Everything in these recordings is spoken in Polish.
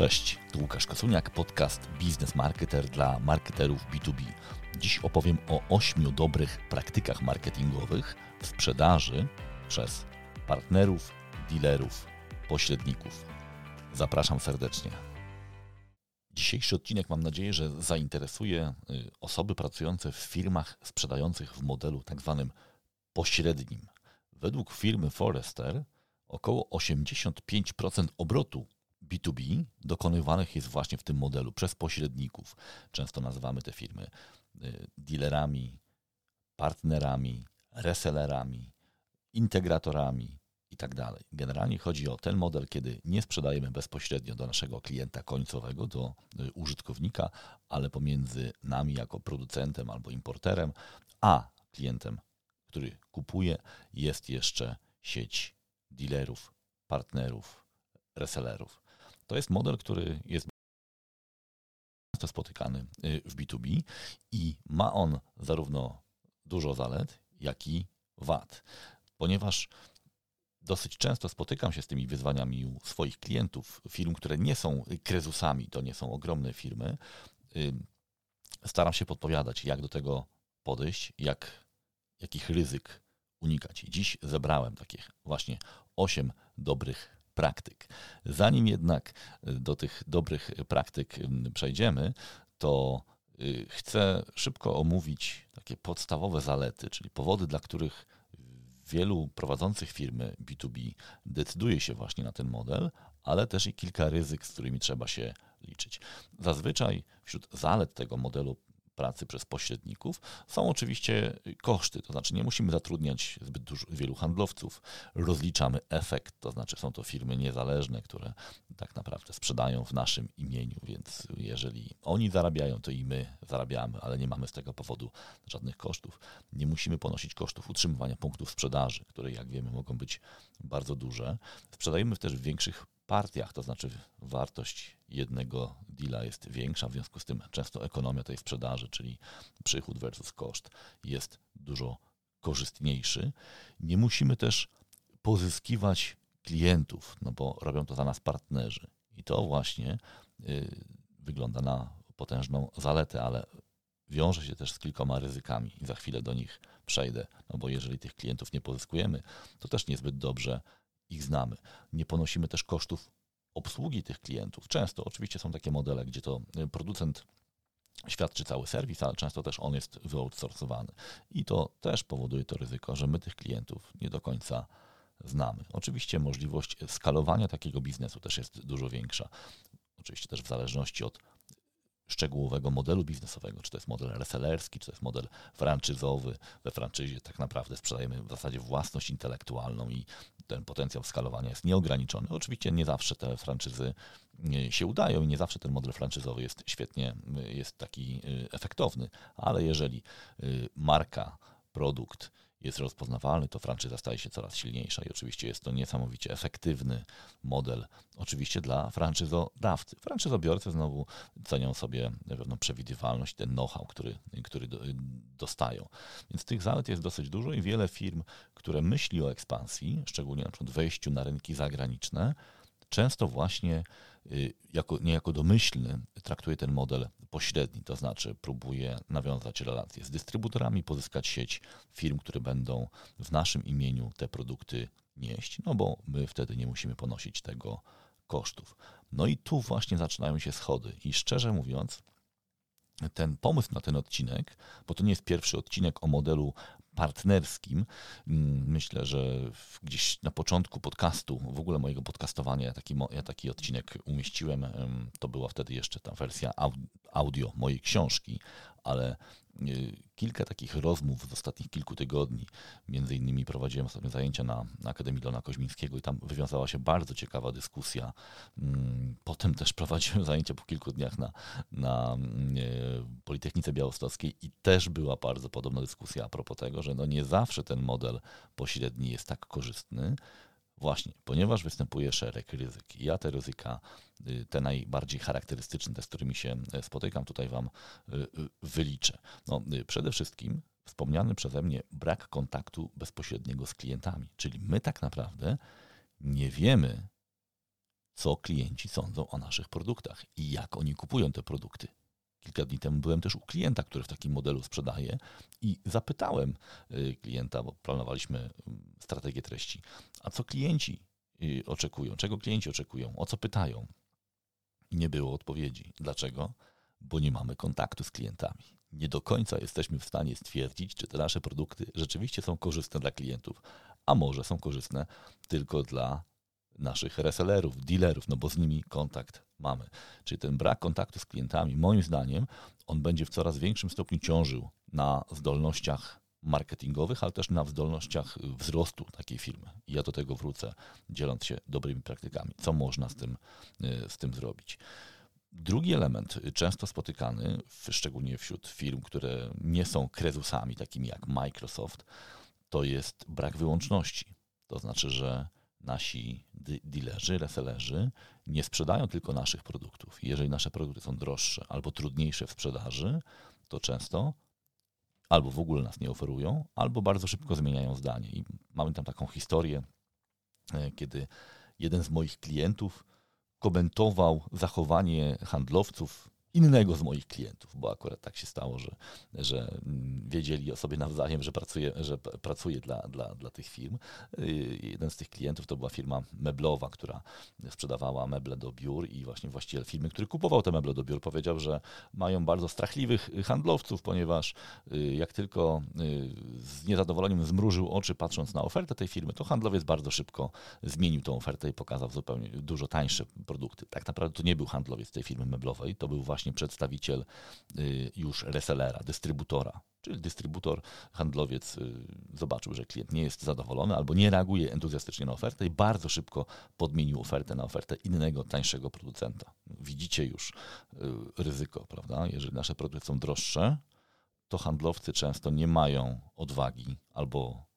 Cześć, tu Łukasz Kosuniak, podcast Biznes Marketer dla marketerów B2B. Dziś opowiem o ośmiu dobrych praktykach marketingowych w sprzedaży przez partnerów, dealerów, pośredników. Zapraszam serdecznie. Dzisiejszy odcinek mam nadzieję, że zainteresuje y, osoby pracujące w firmach sprzedających w modelu tak zwanym pośrednim. Według firmy Forrester około 85% obrotu B2B dokonywanych jest właśnie w tym modelu przez pośredników. Często nazywamy te firmy y, dealerami, partnerami, resellerami, integratorami i tak. Generalnie chodzi o ten model, kiedy nie sprzedajemy bezpośrednio do naszego klienta końcowego, do y, użytkownika, ale pomiędzy nami jako producentem albo importerem, a klientem, który kupuje, jest jeszcze sieć dealerów, partnerów, resellerów. To jest model, który jest często spotykany y, w B2B i ma on zarówno dużo zalet, jak i wad, ponieważ dosyć często spotykam się z tymi wyzwaniami u swoich klientów, firm, które nie są krezusami, to nie są ogromne firmy. Y, staram się podpowiadać, jak do tego podejść, jak, jakich ryzyk unikać. Dziś zebrałem takich właśnie osiem dobrych praktyk. Zanim jednak y, do tych dobrych praktyk przejdziemy, to y, chcę szybko omówić takie podstawowe zalety, czyli powody, dla których wielu prowadzących firmy B2B decyduje się właśnie na ten model, ale też i kilka ryzyk, z którymi trzeba się liczyć. Zazwyczaj wśród zalet tego modelu pracy przez pośredników. Są oczywiście koszty, to znaczy nie musimy zatrudniać zbyt dużo, wielu handlowców. Rozliczamy efekt, to znaczy są to firmy niezależne, które tak naprawdę sprzedają w naszym imieniu, więc jeżeli oni zarabiają, to i my zarabiamy, ale nie mamy z tego powodu żadnych kosztów. Nie musimy ponosić kosztów utrzymywania punktów sprzedaży, które jak wiemy mogą być bardzo duże. Sprzedajemy też w większych partiach, to znaczy wartość jednego deala jest większa, w związku z tym często ekonomia tej sprzedaży, czyli przychód versus koszt jest dużo korzystniejszy. Nie musimy też pozyskiwać klientów, no bo robią to za nas partnerzy. I to właśnie y, wygląda na potężną zaletę, ale wiąże się też z kilkoma ryzykami i za chwilę do nich przejdę, no bo jeżeli tych klientów nie pozyskujemy, to też niezbyt dobrze ich znamy. Nie ponosimy też kosztów obsługi tych klientów. Często oczywiście są takie modele, gdzie to y, producent świadczy cały serwis, ale często też on jest wyoutsourcowany. I to też powoduje to ryzyko, że my tych klientów nie do końca znamy. Oczywiście możliwość skalowania takiego biznesu też jest dużo większa. Oczywiście też w zależności od szczegółowego modelu biznesowego, czy to jest model resellerski, czy to jest model franczyzowy. We franczyzie tak naprawdę sprzedajemy w zasadzie własność intelektualną i ten potencjał skalowania jest nieograniczony. Oczywiście nie zawsze te franczyzy się udają i nie zawsze ten model franczyzowy jest świetnie, jest taki y, efektowny, ale jeżeli marka, produkt jest rozpoznawalny, to franczyza staje się coraz silniejsza i oczywiście jest to niesamowicie efektywny model, oczywiście dla franczyzodawcy. Franczyzobiorcy znowu cenią sobie pewną przewidywalność, ten know-how, który, który dostają. Więc tych zalet jest dosyć dużo i wiele firm, które myśli o ekspansji, szczególnie na przykład wejściu na rynki zagraniczne, często właśnie y, jako, niejako domyślny traktuje ten model pośredni, to znaczy próbuje nawiązać relacje z dystrybutorami, pozyskać sieć firm, które będą w naszym imieniu te produkty nieść, no bo my wtedy nie musimy ponosić tego kosztów. No i tu właśnie zaczynają się schody i szczerze mówiąc, ten pomysł na ten odcinek, bo to nie jest pierwszy odcinek o modelu partnerskim. Mm, myślę, że gdzieś na początku podcastu, w ogóle mojego podcastowania, ja taki, ja taki odcinek umieściłem. To była wtedy jeszcze ta wersja audio mojej książki, ale kilka takich rozmów z ostatnich kilku tygodni. Między innymi prowadziłem ostatnio zajęcia na, na Akademii Lona Koźmińskiego i tam wywiązała się bardzo ciekawa dyskusja. Mm, potem też prowadziłem zajęcia po kilku dniach na, na y, Politechnice Białostockiej i też była bardzo podobna dyskusja a propos tego, że no nie zawsze ten model pośredni jest tak korzystny, Właśnie, ponieważ występuje szereg ryzyk. Ja te ryzyka, y, te najbardziej charakterystyczne, te z którymi się e, spotykam, tutaj Wam y, y, wyliczę. No, przede wszystkim wspomniany przeze mnie brak kontaktu bezpośredniego z klientami, czyli my tak naprawdę nie wiemy, co klienci sądzą o naszych produktach i jak oni kupują te produkty. Kilka dni temu byłem też u klienta, który w takim modelu sprzedaje i zapytałem y, klienta, bo planowaliśmy mm, strategię treści, a co klienci y, oczekują, czego klienci oczekują, o co pytają. Nie było odpowiedzi. Dlaczego? Bo nie mamy kontaktu z klientami. Nie do końca jesteśmy w stanie stwierdzić, czy te nasze produkty rzeczywiście są korzystne dla klientów, a może są korzystne tylko dla naszych resellerów, dealerów, no bo z nimi kontakt mamy. Czyli ten brak kontaktu z klientami, moim zdaniem, on będzie w coraz większym stopniu ciążył na zdolnościach marketingowych, ale też na zdolnościach wzrostu takiej firmy. I ja do tego wrócę, dzieląc się dobrymi praktykami, co można z tym, z tym zrobić. Drugi element, często spotykany, szczególnie wśród firm, które nie są krezusami, takimi jak Microsoft, to jest brak wyłączności. To znaczy, że nasi dealerzy, resellerzy nie sprzedają tylko naszych produktów. Jeżeli nasze produkty są droższe albo trudniejsze w sprzedaży, to często albo w ogóle nas nie oferują, albo bardzo szybko zmieniają zdanie. I mamy tam taką historię, e, kiedy jeden z moich klientów komentował zachowanie handlowców innego z moich klientów, bo akurat tak się stało, że, że wiedzieli o sobie nawzajem, że pracuje, że pracuje dla, dla, dla tych firm. Y, jeden z tych klientów to była firma meblowa, która sprzedawała meble do biur i właśnie właściciel firmy, który kupował te meble do biur, powiedział, że mają bardzo strachliwych handlowców, ponieważ y, jak tylko y, z niezadowoleniem zmrużył oczy patrząc na ofertę tej firmy, to handlowiec bardzo szybko zmienił tą ofertę i pokazał zupełnie dużo tańsze produkty. Tak naprawdę to nie był handlowiec tej firmy meblowej, to był właśnie właśnie przedstawiciel y, już resellera, dystrybutora. Czyli dystrybutor, handlowiec y, zobaczył, że klient nie jest zadowolony albo nie reaguje entuzjastycznie na ofertę i bardzo szybko podmienił ofertę na ofertę innego, tańszego producenta. Widzicie już y, ryzyko, prawda? Jeżeli nasze produkty są droższe, to handlowcy często nie mają odwagi albo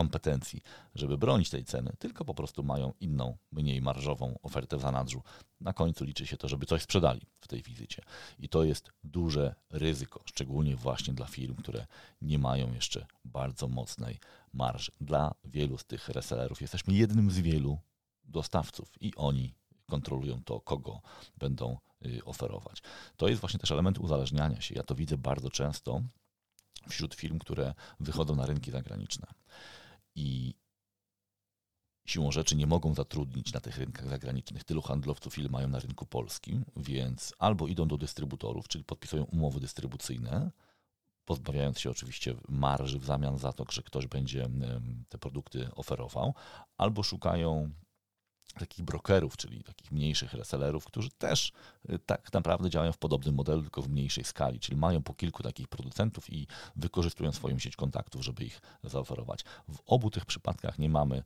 kompetencji, żeby bronić tej ceny, tylko po prostu mają inną, mniej marżową ofertę w zanadrzu. Na końcu liczy się to, żeby coś sprzedali w tej wizycie. I to jest duże ryzyko, szczególnie właśnie dla firm, które nie mają jeszcze bardzo mocnej marży. Dla wielu z tych resellerów jesteśmy jednym z wielu dostawców i oni kontrolują to, kogo będą y, oferować. To jest właśnie też element uzależniania się. Ja to widzę bardzo często wśród firm, które wychodzą na rynki zagraniczne i siłą rzeczy nie mogą zatrudnić na tych rynkach zagranicznych tylu handlowców, ile mają na rynku polskim, więc albo idą do dystrybutorów, czyli podpisują umowy dystrybucyjne, pozbawiając się oczywiście marży w zamian za to, że ktoś będzie te produkty oferował, albo szukają takich brokerów, czyli takich mniejszych resellerów, którzy też y, tak naprawdę działają w podobnym modelu, tylko w mniejszej skali, czyli mają po kilku takich producentów i wykorzystują swoją sieć kontaktów, żeby ich zaoferować. W obu tych przypadkach nie mamy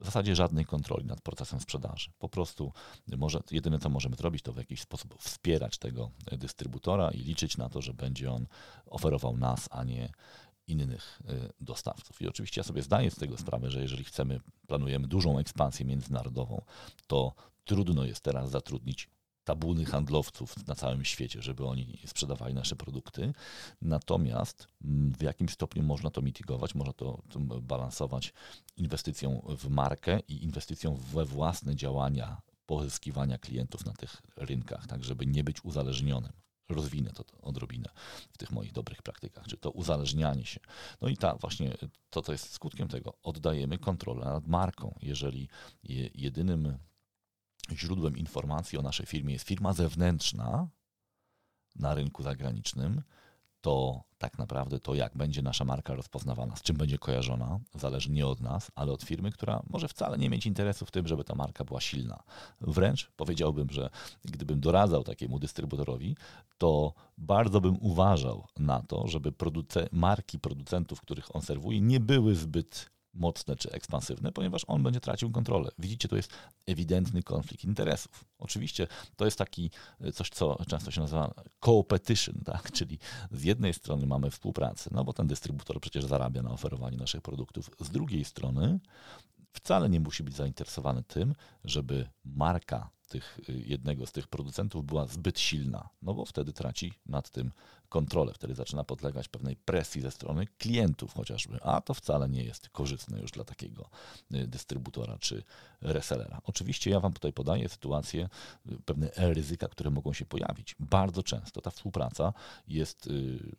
w zasadzie żadnej kontroli nad procesem sprzedaży. Po prostu może, jedyne, co możemy zrobić, to w jakiś sposób wspierać tego dystrybutora i liczyć na to, że będzie on oferował nas, a nie innych y, dostawców. I oczywiście ja sobie zdaję z tego sprawę, że jeżeli chcemy, planujemy dużą ekspansję międzynarodową, to trudno jest teraz zatrudnić tabuny handlowców na całym świecie, żeby oni sprzedawali nasze produkty. Natomiast mm, w jakim stopniu można to mitygować, można to balansować inwestycją w markę i inwestycją we własne działania pozyskiwania klientów na tych rynkach, tak żeby nie być uzależnionym rozwinę to odrobinę w tych moich dobrych praktykach, czy to uzależnianie się. No i ta właśnie to, co jest skutkiem tego, oddajemy kontrolę nad marką. Jeżeli jedynym źródłem informacji o naszej firmie jest firma zewnętrzna na rynku zagranicznym, to tak naprawdę to, jak będzie nasza marka rozpoznawana, z czym będzie kojarzona, zależy nie od nas, ale od firmy, która może wcale nie mieć interesu w tym, żeby ta marka była silna. Wręcz powiedziałbym, że gdybym doradzał takiemu dystrybutorowi, to bardzo bym uważał na to, żeby produce marki producentów, których on serwuje, nie były zbyt mocne czy ekspansywne, ponieważ on będzie tracił kontrolę. Widzicie, to jest ewidentny konflikt interesów. Oczywiście to jest taki e, coś, co często się nazywa co-petition, tak? czyli z jednej strony mamy współpracę, no bo ten dystrybutor przecież zarabia na oferowaniu naszych produktów, z drugiej strony wcale nie musi być zainteresowany tym, żeby marka tych, y, jednego z tych producentów była zbyt silna, no bo wtedy traci nad tym kontrolę, wtedy zaczyna podlegać pewnej presji ze strony klientów chociażby, a to wcale nie jest korzystne już dla takiego y, dystrybutora czy resellera. Oczywiście ja Wam tutaj podaję sytuację, y, pewne ryzyka, które mogą się pojawić. Bardzo często ta współpraca jest,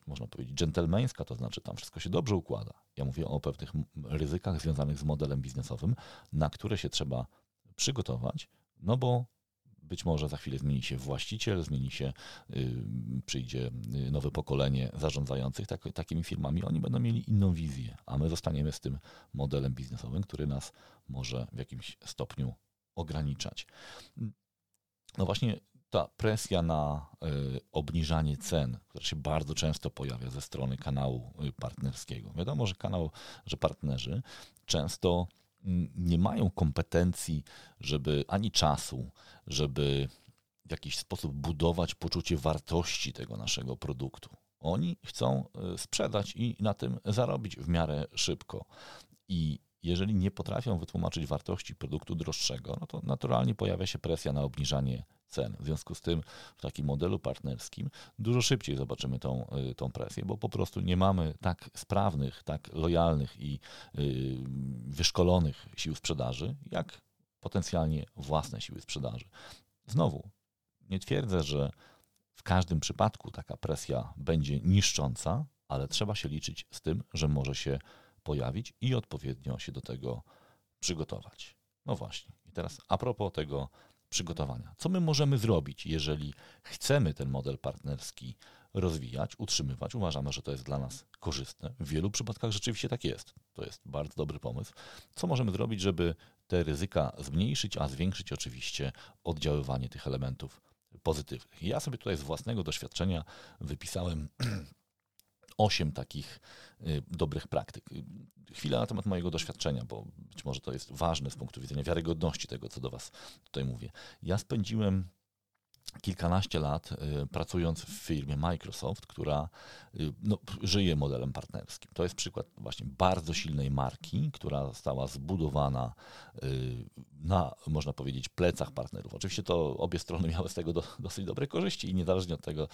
można powiedzieć, dżentelmeńska, to znaczy tam wszystko się dobrze układa. Ja mówię o pewnych ryzykach związanych z modelem biznesowym, na które się trzeba przygotować, no bo być może za chwilę zmieni się właściciel, zmieni się, y, przyjdzie y, nowe pokolenie zarządzających tak, takimi firmami. Oni będą mieli inną wizję, a my zostaniemy z tym modelem biznesowym, który nas może w jakimś stopniu ograniczać. No właśnie ta presja na y, obniżanie cen, która się bardzo często pojawia ze strony kanału partnerskiego. Wiadomo, że kanał, że partnerzy często nie mają kompetencji, żeby ani czasu, żeby w jakiś sposób budować poczucie wartości tego naszego produktu. Oni chcą e, sprzedać i na tym zarobić w miarę szybko. I jeżeli nie potrafią wytłumaczyć wartości produktu droższego, no to naturalnie pojawia się presja na obniżanie cen. W związku z tym w takim modelu partnerskim dużo szybciej zobaczymy tą, y, tą presję, bo po prostu nie mamy tak sprawnych, tak lojalnych i y, wyszkolonych sił sprzedaży, jak potencjalnie własne siły sprzedaży. Znowu, nie twierdzę, że w każdym przypadku taka presja będzie niszcząca, ale trzeba się liczyć z tym, że może się pojawić i odpowiednio się do tego przygotować. No właśnie. I teraz a propos tego przygotowania. Co my możemy zrobić, jeżeli chcemy ten model partnerski rozwijać, utrzymywać? Uważamy, że to jest dla nas korzystne. W wielu przypadkach rzeczywiście tak jest. To jest bardzo dobry pomysł. Co możemy zrobić, żeby te ryzyka zmniejszyć, a zwiększyć oczywiście oddziaływanie tych elementów pozytywnych? Ja sobie tutaj z własnego doświadczenia wypisałem osiem takich y, dobrych praktyk. Chwila na temat mojego doświadczenia, bo być może to jest ważne z punktu widzenia wiarygodności tego, co do Was tutaj mówię. Ja spędziłem kilkanaście lat y, pracując w firmie Microsoft, która y, no, żyje modelem partnerskim. To jest przykład właśnie bardzo silnej marki, która została zbudowana y, na, można powiedzieć, plecach partnerów. Oczywiście to obie strony miały z tego do, dosyć dobre korzyści i niezależnie od tego,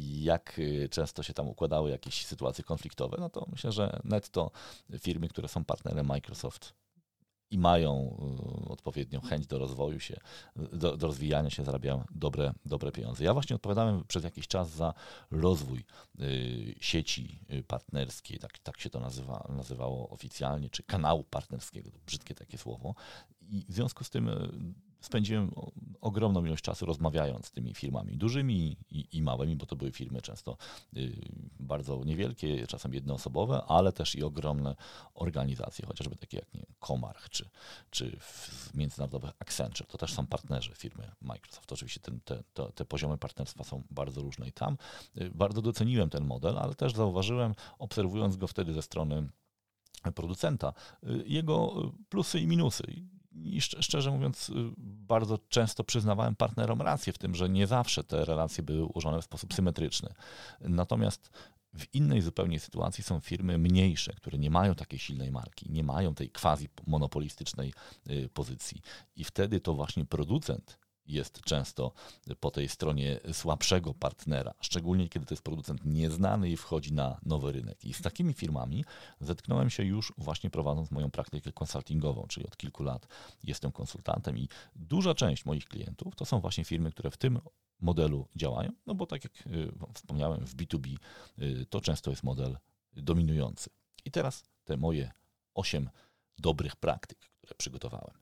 jak często się tam układały jakieś sytuacje konfliktowe, no to myślę, że netto firmy, które są partnerem Microsoft i mają y, odpowiednią chęć do rozwoju się, do, do, rozwijania się, zarabiają dobre, dobre pieniądze. Ja właśnie odpowiadałem przez jakiś czas za rozwój y, sieci y, partnerskiej, tak, tak się to nazywa, nazywało oficjalnie, czy kanału partnerskiego, brzydkie takie słowo. I w związku z tym spędziłem ogromną ilość czasu rozmawiając z tymi firmami, dużymi i, i małymi, bo to były firmy często y, bardzo niewielkie, czasem jednoosobowe, ale też i ogromne organizacje, chociażby takie jak nie, Comarch czy, czy międzynarodowych Accenture. To też są partnerzy firmy Microsoft. Oczywiście ten, te, te, te poziomy partnerstwa są bardzo różne i tam y, bardzo doceniłem ten model, ale też zauważyłem, obserwując go wtedy ze strony producenta, y, jego plusy i minusy i szczerze mówiąc, y, bardzo często przyznawałem partnerom rację w tym, że nie zawsze te relacje były ułożone w sposób symetryczny. Natomiast w innej zupełnie sytuacji są firmy mniejsze, które nie mają takiej silnej marki, nie mają tej quasi monopolistycznej y, pozycji. I wtedy to właśnie producent jest często po tej stronie słabszego partnera, szczególnie kiedy to jest producent nieznany i wchodzi na nowy rynek. I z takimi firmami zetknąłem się już właśnie prowadząc moją praktykę konsultingową, czyli od kilku lat jestem konsultantem i duża część moich klientów to są właśnie firmy, które w tym modelu działają, no bo tak jak y, wspomniałem, w B2B y, to często jest model dominujący. I teraz te moje osiem dobrych praktyk, które przygotowałem.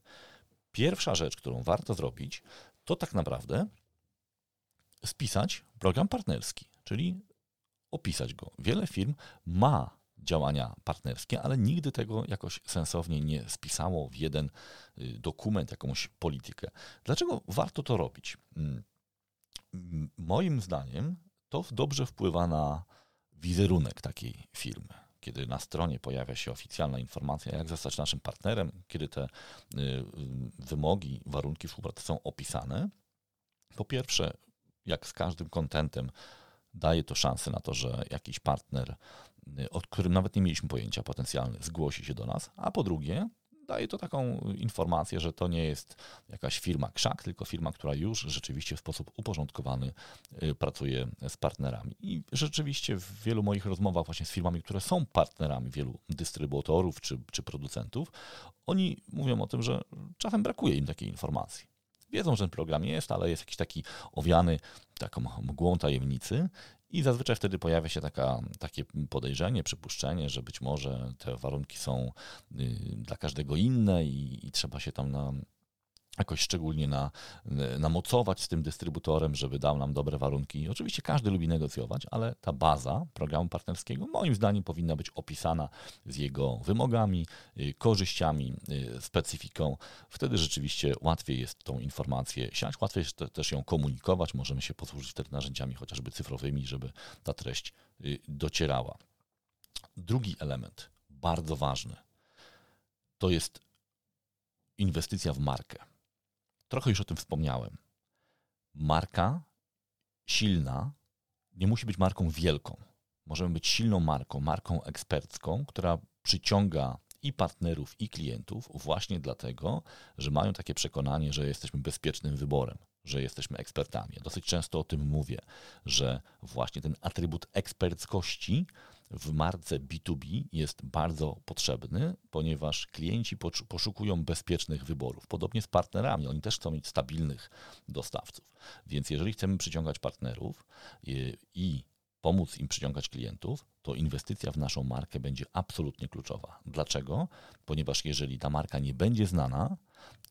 Pierwsza rzecz, którą warto zrobić, to tak naprawdę spisać program partnerski, czyli opisać go. Wiele firm ma działania partnerskie, ale nigdy tego jakoś sensownie nie spisało w jeden y, dokument, jakąś politykę. Dlaczego warto to robić? Mm, moim zdaniem to dobrze wpływa na wizerunek takiej firmy. Kiedy na stronie pojawia się oficjalna informacja, jak zostać naszym partnerem, kiedy te y, y, wymogi, warunki współpracy są opisane, po pierwsze, jak z każdym kontentem, daje to szansę na to, że jakiś partner, y, o którym nawet nie mieliśmy pojęcia potencjalny, zgłosi się do nas, a po drugie, daje to taką informację, że to nie jest jakaś firma krzak, tylko firma, która już rzeczywiście w sposób uporządkowany y, pracuje z partnerami. I rzeczywiście w wielu moich rozmowach właśnie z firmami, które są partnerami wielu dystrybutorów czy, czy producentów, oni mówią o tym, że czasem brakuje im takiej informacji. Wiedzą, że ten program jest, ale jest jakiś taki owiany taką mgłą tajemnicy i zazwyczaj wtedy pojawia się taka, takie podejrzenie, przypuszczenie, że być może te warunki są y, dla każdego inne i, i trzeba się tam na, jakoś szczególnie na, namocować z tym dystrybutorem, żeby dał nam dobre warunki. Oczywiście każdy lubi negocjować, ale ta baza programu partnerskiego moim zdaniem powinna być opisana z jego wymogami, y, korzyściami, y, specyfiką. Wtedy rzeczywiście łatwiej jest tą informację siać, łatwiej jest też ją komunikować. Możemy się posłużyć wtedy narzędziami chociażby cyfrowymi, żeby ta treść y, docierała. Drugi element, bardzo ważny, to jest inwestycja w markę. Trochę już o tym wspomniałem. Marka silna nie musi być marką wielką. Możemy być silną marką, marką ekspercką, która przyciąga i partnerów, i klientów właśnie dlatego, że mają takie przekonanie, że jesteśmy bezpiecznym wyborem, że jesteśmy ekspertami. Ja dosyć często o tym mówię, że właśnie ten atrybut eksperckości w marce B2B jest bardzo potrzebny, ponieważ klienci poszukują bezpiecznych wyborów. Podobnie z partnerami, oni też chcą mieć stabilnych dostawców. Więc jeżeli chcemy przyciągać partnerów y, i pomóc im przyciągać klientów, to inwestycja w naszą markę będzie absolutnie kluczowa. Dlaczego? Ponieważ jeżeli ta marka nie będzie znana,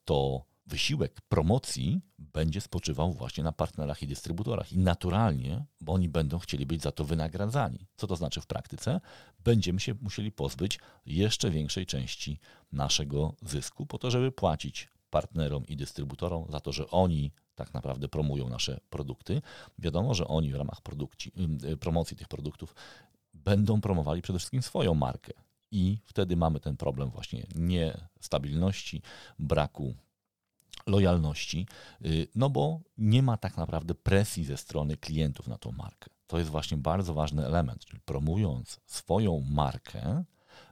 to wysiłek promocji będzie spoczywał właśnie na partnerach i dystrybutorach. I naturalnie, bo oni będą chcieli być za to wynagradzani. Co to znaczy w praktyce? Będziemy się musieli pozbyć jeszcze większej części naszego zysku, po to, żeby płacić partnerom i dystrybutorom za to, że oni tak naprawdę promują nasze produkty. Wiadomo, że oni w ramach y, promocji tych produktów będą promowali przede wszystkim swoją markę. I wtedy mamy ten problem właśnie niestabilności, braku lojalności, y, no bo nie ma tak naprawdę presji ze strony klientów na tą markę. To jest właśnie bardzo ważny element, czyli promując swoją markę,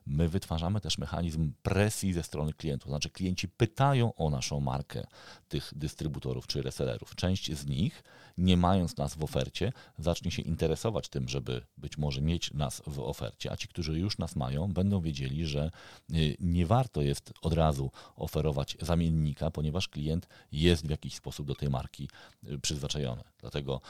my wytwarzamy też mechanizm presji ze strony klientów. Znaczy, klienci pytają o naszą markę tych dystrybutorów czy resellerów. Część z nich, nie mając nas w ofercie, zacznie się interesować tym, żeby być może mieć nas w ofercie, a ci, którzy już nas mają, będą wiedzieli, że y, nie warto jest od razu oferować zamiennika, ponieważ klient jest w jakiś sposób do tej marki y, przyzwyczajony. Dlatego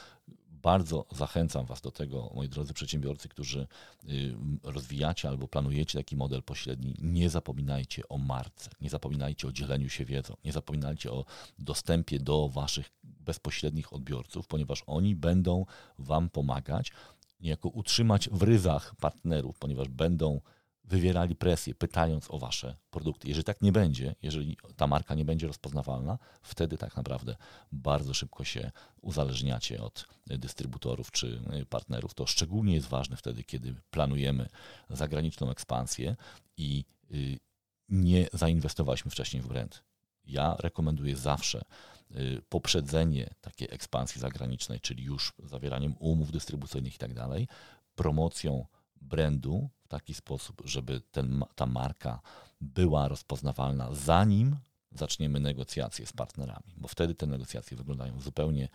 bardzo zachęcam Was do tego, moi drodzy przedsiębiorcy, którzy y, rozwijacie albo planujecie taki model pośredni. Nie zapominajcie o marce, nie zapominajcie o dzieleniu się wiedzą, nie zapominajcie o dostępie do Waszych bezpośrednich odbiorców, ponieważ oni będą Wam pomagać niejako utrzymać w ryzach partnerów, ponieważ będą wywierali presję, pytając o wasze produkty. Jeżeli tak nie będzie, jeżeli ta marka nie będzie rozpoznawalna, wtedy tak naprawdę bardzo szybko się uzależniacie od dystrybutorów czy partnerów. To szczególnie jest ważne wtedy, kiedy planujemy zagraniczną ekspansję i y, nie zainwestowaliśmy wcześniej w brand. Ja rekomenduję zawsze y, poprzedzenie takiej ekspansji zagranicznej, czyli już zawieraniem umów dystrybucyjnych i tak dalej, promocją brandu w taki sposób, żeby ten, ta marka była rozpoznawalna, zanim zaczniemy negocjacje z partnerami, bo wtedy te negocjacje wyglądają w zupełnie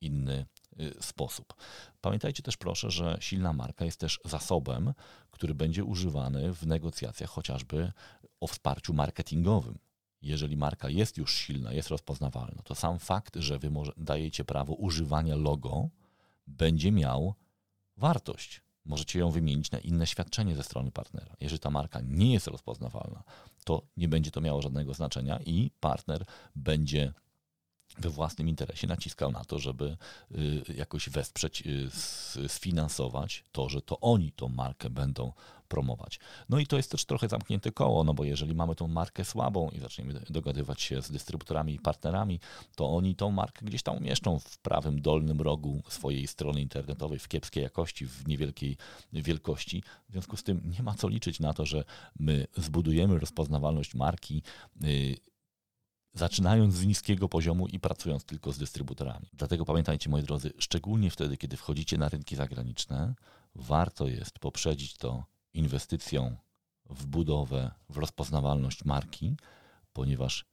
inny y, sposób. Pamiętajcie też proszę, że silna marka jest też zasobem, który będzie używany w negocjacjach chociażby o wsparciu marketingowym. Jeżeli marka jest już silna, jest rozpoznawalna, to sam fakt, że wy dajecie prawo używania logo, będzie miał wartość możecie ją wymienić na inne świadczenie ze strony partnera. Jeżeli ta marka nie jest rozpoznawalna, to nie będzie to miało żadnego znaczenia i partner będzie we własnym interesie naciskał na to, żeby y, jakoś wesprzeć, y, sfinansować to, że to oni tą markę będą promować. No i to jest też trochę zamknięte koło, no bo jeżeli mamy tą markę słabą i zaczniemy dogadywać się z dystrybutorami i partnerami, to oni tą markę gdzieś tam umieszczą w prawym dolnym rogu swojej strony internetowej w kiepskiej jakości, w niewielkiej wielkości. W związku z tym nie ma co liczyć na to, że my zbudujemy rozpoznawalność marki y, zaczynając z niskiego poziomu i pracując tylko z dystrybutorami. Dlatego pamiętajcie, moi drodzy, szczególnie wtedy, kiedy wchodzicie na rynki zagraniczne, warto jest poprzedzić to inwestycją w budowę, w rozpoznawalność marki, ponieważ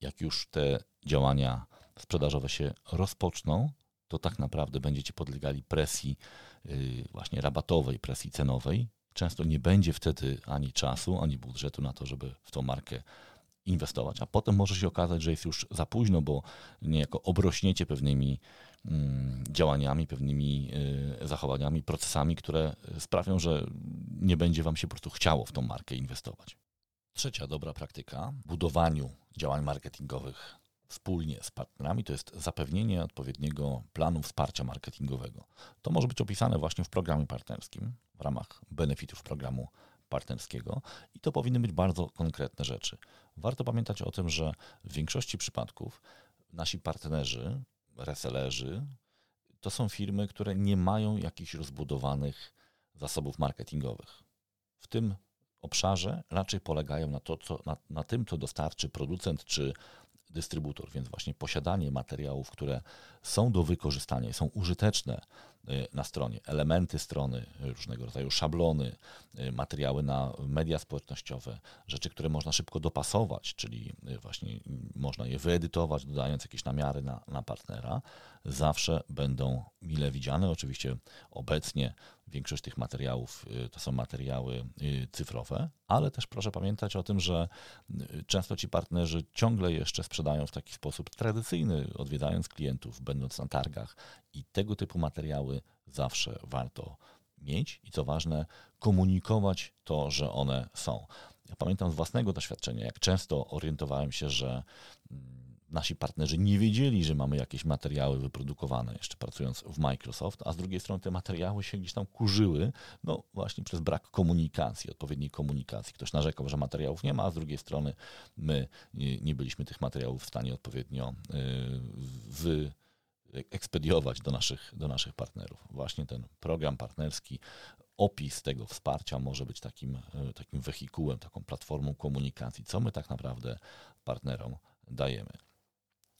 jak już te działania sprzedażowe się rozpoczną, to tak naprawdę będziecie podlegali presji y, właśnie rabatowej, presji cenowej. Często nie będzie wtedy ani czasu, ani budżetu na to, żeby w tą markę inwestować, a potem może się okazać, że jest już za późno, bo niejako obrośniecie pewnymi mm, działaniami, pewnymi y, zachowaniami, procesami, które sprawią, że nie będzie Wam się po prostu chciało w tą markę inwestować. Trzecia dobra praktyka w budowaniu działań marketingowych wspólnie z partnerami to jest zapewnienie odpowiedniego planu wsparcia marketingowego. To może być opisane właśnie w programie partnerskim w ramach benefitów programu partnerskiego i to powinny być bardzo konkretne rzeczy. Warto pamiętać o tym, że w większości przypadków nasi partnerzy, resellerzy, to są firmy, które nie mają jakichś rozbudowanych zasobów marketingowych. W tym obszarze raczej polegają na, to, co, na, na tym, co dostarczy producent czy dystrybutor, więc właśnie posiadanie materiałów, które są do wykorzystania są użyteczne y, na stronie, elementy strony, różnego rodzaju szablony, y, materiały na media społecznościowe, rzeczy, które można szybko dopasować, czyli y, właśnie można je wyedytować, dodając jakieś namiary na, na partnera, zawsze będą mile widziane. Oczywiście obecnie większość tych materiałów to są materiały cyfrowe, ale też proszę pamiętać o tym, że często ci partnerzy ciągle jeszcze sprzedają w taki sposób tradycyjny, odwiedzając klientów, będąc na targach i tego typu materiały zawsze warto mieć i co ważne, komunikować to, że one są. Ja pamiętam z własnego doświadczenia, jak często orientowałem się, że mm, nasi partnerzy nie wiedzieli, że mamy jakieś materiały wyprodukowane, jeszcze pracując w Microsoft, a z drugiej strony te materiały się gdzieś tam kurzyły, no właśnie przez brak komunikacji, odpowiedniej komunikacji. Ktoś narzekał, że materiałów nie ma, a z drugiej strony my nie byliśmy tych materiałów w stanie odpowiednio wy ekspediować do naszych, do naszych partnerów. Właśnie ten program partnerski, opis tego wsparcia może być takim, y, takim wehikułem, taką platformą komunikacji, co my tak naprawdę partnerom dajemy.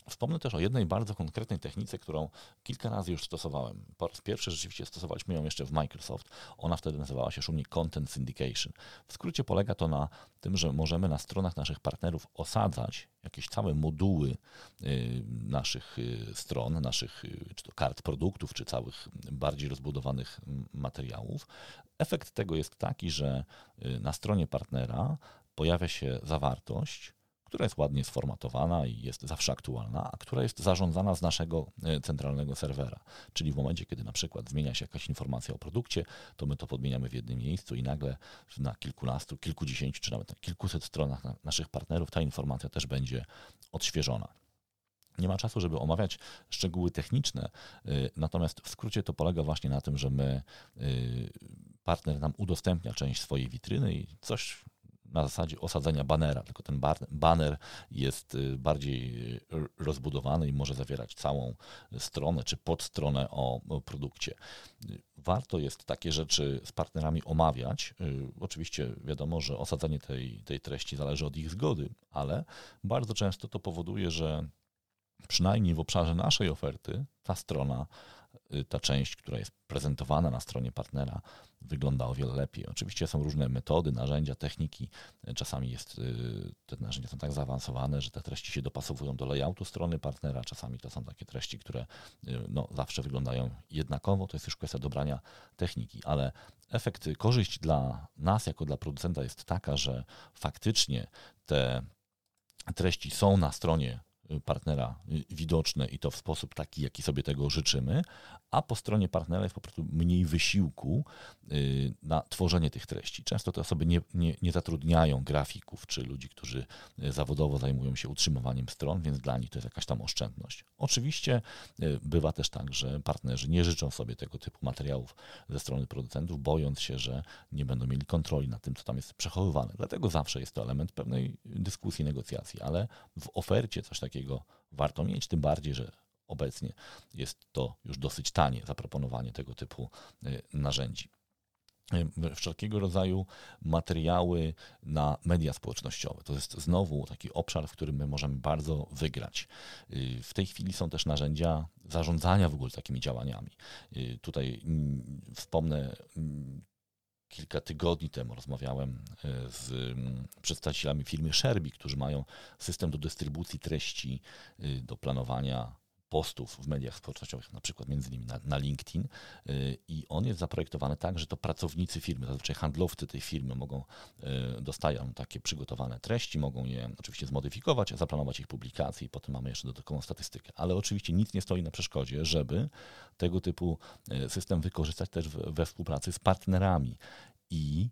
Wspomnę też o jednej bardzo konkretnej technice, którą kilka razy już stosowałem. Po raz pierwszy rzeczywiście stosowaliśmy ją jeszcze w Microsoft. Ona wtedy nazywała się szumnie Content Syndication. W skrócie polega to na tym, że możemy na stronach naszych partnerów osadzać jakieś całe moduły y, naszych y, stron, naszych y, czy to kart produktów, czy całych bardziej rozbudowanych materiałów. Efekt tego jest taki, że na stronie partnera pojawia się zawartość, która jest ładnie sformatowana i jest zawsze aktualna, a która jest zarządzana z naszego e, centralnego serwera. Czyli w momencie, kiedy na przykład zmienia się jakaś informacja o produkcie, to my to podmieniamy w jednym miejscu i nagle na kilkunastu, kilkudziesięciu czy nawet na kilkuset stronach naszych partnerów ta informacja też będzie odświeżona. Nie ma czasu, żeby omawiać szczegóły techniczne, e, natomiast w skrócie to polega właśnie na tym, że my, e, partner nam udostępnia część swojej witryny i coś na zasadzie osadzenia banera, tylko ten banner jest y, bardziej y, rozbudowany i może zawierać całą stronę czy podstronę o produkcie. Warto jest takie rzeczy z partnerami omawiać. Y, oczywiście wiadomo, że osadzenie tej, tej treści zależy od ich zgody, ale bardzo często to powoduje, że przynajmniej w obszarze naszej oferty ta strona Y, ta część, która jest prezentowana na stronie partnera, wygląda o wiele lepiej. Oczywiście są różne metody, narzędzia, techniki. Czasami jest, y, te narzędzia są tak zaawansowane, że te treści się dopasowują do layoutu strony partnera. Czasami to są takie treści, które y, no, zawsze wyglądają jednakowo. To jest już kwestia dobrania techniki, ale efekt, korzyść dla nas, jako dla producenta jest taka, że faktycznie te treści są na stronie partnera widoczne i to w sposób taki, jaki sobie tego życzymy, a po stronie partnera jest po prostu mniej wysiłku y, na tworzenie tych treści. Często te osoby nie, nie, nie zatrudniają grafików czy ludzi, którzy y, zawodowo zajmują się utrzymywaniem stron, więc dla nich to jest jakaś tam oszczędność. Oczywiście y, bywa też tak, że partnerzy nie życzą sobie tego typu materiałów ze strony producentów, bojąc się, że nie będą mieli kontroli nad tym, co tam jest przechowywane. Dlatego zawsze jest to element pewnej dyskusji, negocjacji, ale w ofercie coś takiego warto mieć, tym bardziej, że obecnie jest to już dosyć tanie zaproponowanie tego typu y, narzędzi y, wszelkiego rodzaju materiały na media społecznościowe. To jest znowu taki obszar, w którym my możemy bardzo wygrać. Y, w tej chwili są też narzędzia zarządzania w ogóle takimi działaniami. Tutaj mm, wspomnę mm, kilka tygodni temu rozmawiałem e, z mm, przedstawicielami firmy Sherby, którzy mają system do dystrybucji treści, y, do planowania postów w mediach społecznościowych, na przykład między innymi na, na, LinkedIn y, i on jest zaprojektowany tak, że to pracownicy firmy, zazwyczaj handlowcy tej firmy mogą, y, dostają takie przygotowane treści, mogą je oczywiście zmodyfikować, zaplanować ich publikację i potem mamy jeszcze dodatkową statystykę. Ale oczywiście nic nie stoi na przeszkodzie, żeby tego typu y, system wykorzystać też we współpracy z partnerami i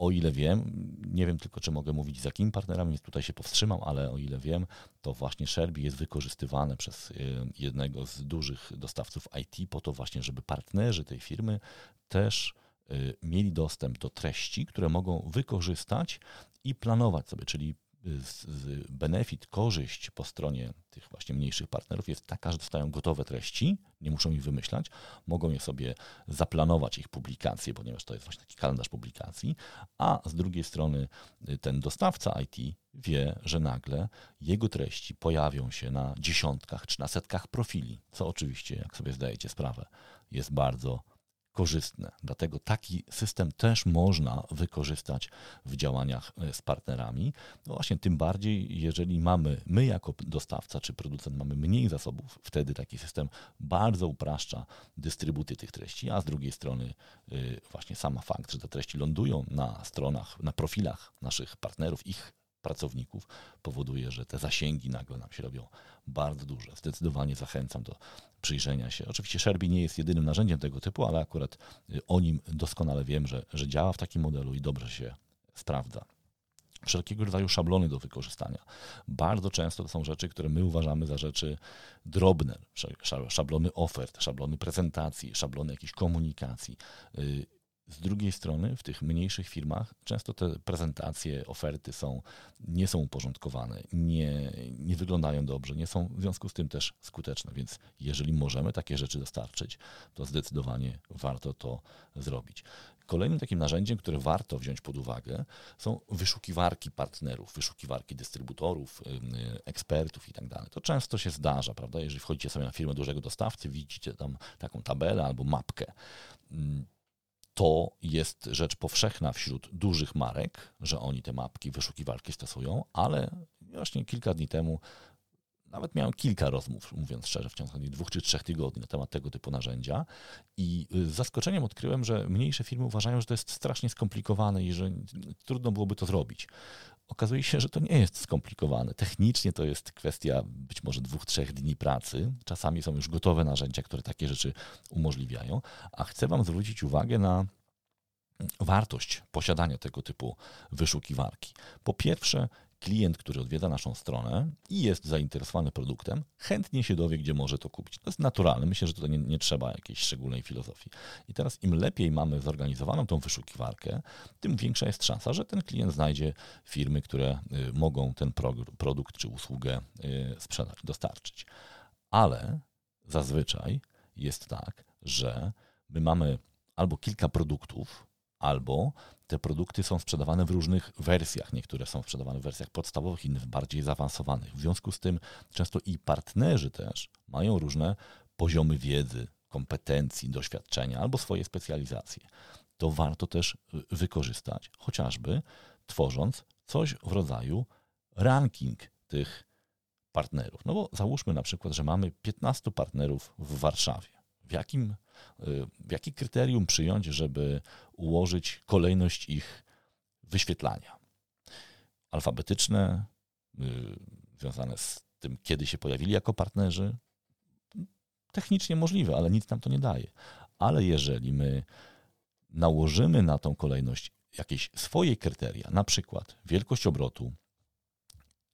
o ile wiem, nie wiem tylko, czy mogę mówić z jakimi partnerami, tutaj się powstrzymam, ale o ile wiem, to właśnie Sherby jest wykorzystywane przez y, jednego z dużych dostawców IT po to właśnie, żeby partnerzy tej firmy też y, mieli dostęp do treści, które mogą wykorzystać i planować sobie, czyli benefit, korzyść po stronie tych właśnie mniejszych partnerów jest taka, że dostają gotowe treści, nie muszą ich wymyślać, mogą je sobie zaplanować, ich publikacje, ponieważ to jest właśnie taki kalendarz publikacji, a z drugiej strony y, ten dostawca IT wie, że nagle jego treści pojawią się na dziesiątkach czy na setkach profili, co oczywiście, jak sobie zdajecie sprawę, jest bardzo korzystne. Dlatego taki system też można wykorzystać w działaniach e, z partnerami. No właśnie, tym bardziej, jeżeli mamy, my jako dostawca czy producent mamy mniej zasobów, wtedy taki system bardzo upraszcza dystrybucję tych treści, a z drugiej strony e, właśnie sama fakt, że te treści lądują na stronach, na profilach naszych partnerów, ich pracowników powoduje, że te zasięgi nagle nam się robią bardzo duże. Zdecydowanie zachęcam do przyjrzenia się. Oczywiście Sherby nie jest jedynym narzędziem tego typu, ale akurat y, o nim doskonale wiem, że, że działa w takim modelu i dobrze się sprawdza. Wszelkiego rodzaju szablony do wykorzystania. Bardzo często to są rzeczy, które my uważamy za rzeczy drobne. Szablony ofert, szablony prezentacji, szablony jakiejś komunikacji y, z drugiej strony, w tych mniejszych firmach często te prezentacje, oferty są, nie są uporządkowane, nie, nie wyglądają dobrze, nie są w związku z tym też skuteczne. Więc jeżeli możemy takie rzeczy dostarczyć, to zdecydowanie warto to zrobić. Kolejnym takim narzędziem, które warto wziąć pod uwagę, są wyszukiwarki partnerów, wyszukiwarki dystrybutorów, ekspertów i tak dalej. To często się zdarza, prawda? Jeżeli wchodzicie sobie na firmę dużego dostawcy, widzicie tam taką tabelę albo mapkę to jest rzecz powszechna wśród dużych marek, że oni te mapki, wyszukiwarki stosują, ale właśnie kilka dni temu nawet miałem kilka rozmów, mówiąc szczerze, w ciągu dwóch czy trzech tygodni na temat tego typu narzędzia i z zaskoczeniem odkryłem, że mniejsze firmy uważają, że to jest strasznie skomplikowane i że trudno byłoby to zrobić. Okazuje się, że to nie jest skomplikowane. Technicznie to jest kwestia być może dwóch, trzech dni pracy. Czasami są już gotowe narzędzia, które takie rzeczy umożliwiają, a chcę Wam zwrócić uwagę na wartość posiadania tego typu wyszukiwarki. Po pierwsze, klient, który odwiedza naszą stronę i jest zainteresowany produktem, chętnie się dowie, gdzie może to kupić. To jest naturalne. Myślę, że tutaj nie, nie, trzeba jakiejś szczególnej filozofii. I teraz im lepiej mamy zorganizowaną tą wyszukiwarkę, tym większa jest szansa, że ten klient znajdzie firmy, które y, mogą ten produkt czy usługę y, sprzedać, dostarczyć. Ale zazwyczaj jest tak, że my mamy albo kilka produktów, albo te produkty są sprzedawane w różnych wersjach. Niektóre są sprzedawane w wersjach podstawowych, inne w bardziej zaawansowanych. W związku z tym często i partnerzy też mają różne poziomy wiedzy, kompetencji, doświadczenia albo swoje specjalizacje. To warto też wykorzystać, chociażby tworząc coś w rodzaju ranking tych partnerów. No bo załóżmy na przykład, że mamy 15 partnerów w Warszawie. W jakim Y, jakie kryterium przyjąć, żeby ułożyć kolejność ich wyświetlania? Alfabetyczne, y, związane z tym, kiedy się pojawili jako partnerzy? Technicznie możliwe, ale nic nam to nie daje. Ale jeżeli my nałożymy na tą kolejność jakieś swoje kryteria, na przykład wielkość obrotu,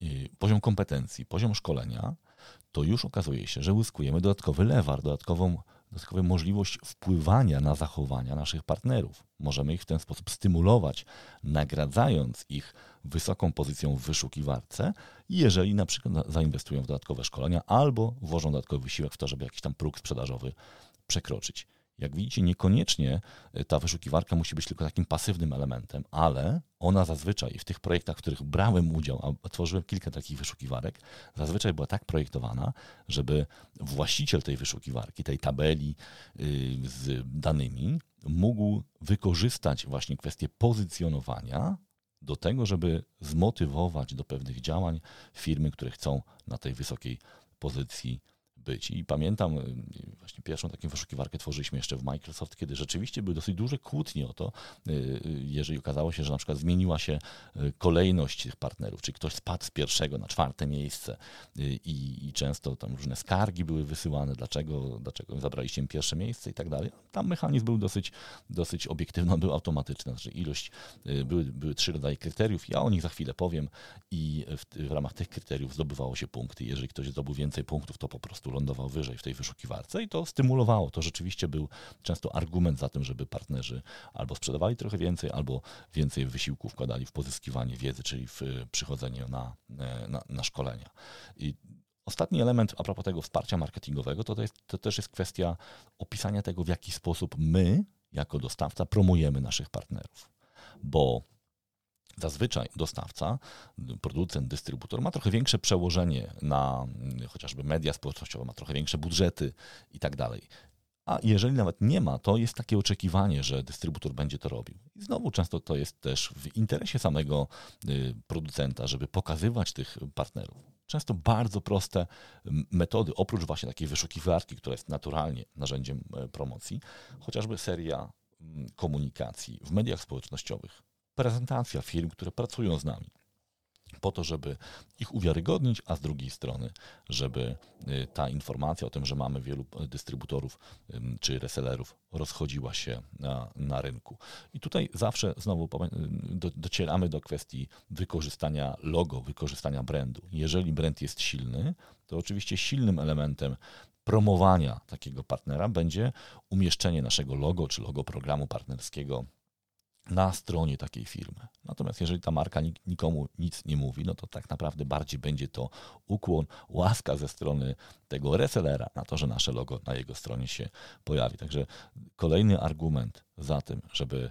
y, poziom kompetencji, poziom szkolenia, to już okazuje się, że uzyskujemy dodatkowy lewar, dodatkową dodatkowa możliwość wpływania na zachowania naszych partnerów. Możemy ich w ten sposób stymulować, nagradzając ich wysoką pozycją w wyszukiwarce, jeżeli na przykład zainwestują w dodatkowe szkolenia albo włożą dodatkowy wysiłek w to, żeby jakiś tam próg sprzedażowy przekroczyć. Jak widzicie, niekoniecznie e, ta wyszukiwarka musi być tylko takim pasywnym elementem, ale ona zazwyczaj w tych projektach, w których brałem udział, a tworzyłem kilka takich wyszukiwarek, zazwyczaj była tak projektowana, żeby właściciel tej wyszukiwarki, tej tabeli y, z danymi, mógł wykorzystać właśnie kwestię pozycjonowania do tego, żeby zmotywować do pewnych działań firmy, które chcą na tej wysokiej pozycji być. I pamiętam, y, właśnie pierwszą taką wyszukiwarkę tworzyliśmy jeszcze w Microsoft, kiedy rzeczywiście były dosyć duże kłótnie o to, y, y, jeżeli okazało się, że na przykład zmieniła się kolejność tych partnerów, czy ktoś spadł z pierwszego na czwarte miejsce i, i często tam różne skargi były wysyłane, dlaczego, dlaczego zabraliście pierwsze miejsce i tak dalej. Tam mechanizm był dosyć, dosyć obiektywny, był automatyczny, znaczy ilość, były, były trzy rodzaje kryteriów, ja o nich za chwilę powiem i w, w ramach tych kryteriów zdobywało się punkty. Jeżeli ktoś zdobył więcej punktów, to po prostu lądował wyżej w tej wyszukiwarce i to stymulowało. To rzeczywiście był często argument za tym, żeby partnerzy albo sprzedawali trochę więcej, albo więcej wysiłku wkładali w pozyskiwanie wiedzy, czyli w przychodzenie na, na, na szkolenia. I Ostatni element a propos tego wsparcia marketingowego to, to, jest, to też jest kwestia opisania tego, w jaki sposób my, jako dostawca, promujemy naszych partnerów. Bo Zazwyczaj dostawca, producent, dystrybutor ma trochę większe przełożenie na mm, chociażby media społecznościowe, ma trochę większe budżety i tak dalej. A jeżeli nawet nie ma, to jest takie oczekiwanie, że dystrybutor będzie to robił. I znowu często to jest też w interesie samego y, producenta, żeby pokazywać tych partnerów. Często bardzo proste metody, oprócz właśnie takiej wyszukiwarki, która jest naturalnie narzędziem e, promocji, chociażby seria komunikacji w mediach społecznościowych, prezentacja firm, które pracują z nami po to, żeby ich uwiarygodnić, a z drugiej strony, żeby y, ta informacja o tym, że mamy wielu dystrybutorów czy resellerów rozchodziła się na, na rynku. I tutaj zawsze znowu do, docieramy do kwestii wykorzystania logo, wykorzystania brandu. Jeżeli brand jest silny, to oczywiście silnym elementem promowania takiego partnera będzie umieszczenie naszego logo czy logo programu partnerskiego na stronie takiej firmy. Natomiast jeżeli ta marka nikomu nic nie mówi, no to tak naprawdę bardziej będzie to ukłon, łaska ze strony tego resellera na to, że nasze logo na jego stronie się pojawi. Także kolejny argument za tym, żeby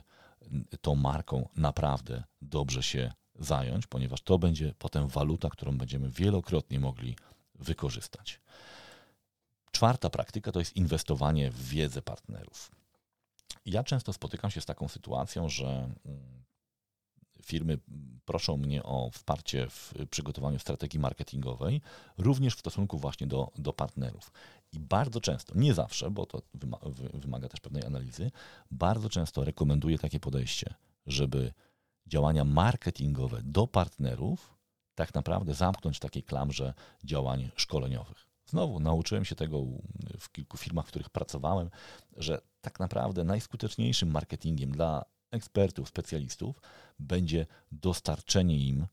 tą marką naprawdę dobrze się zająć, ponieważ to będzie potem waluta, którą będziemy wielokrotnie mogli wykorzystać. Czwarta praktyka to jest inwestowanie w wiedzę partnerów. Ja często spotykam się z taką sytuacją, że mm, firmy proszą mnie o wsparcie w przygotowaniu strategii marketingowej, również w stosunku właśnie do, do partnerów. I bardzo często, nie zawsze, bo to wymaga też pewnej analizy, bardzo często rekomenduję takie podejście, żeby działania marketingowe do partnerów tak naprawdę zamknąć w takiej klamrze działań szkoleniowych. Znowu nauczyłem się tego w kilku firmach, w których pracowałem, że tak naprawdę najskuteczniejszym marketingiem dla ekspertów, specjalistów będzie dostarczenie im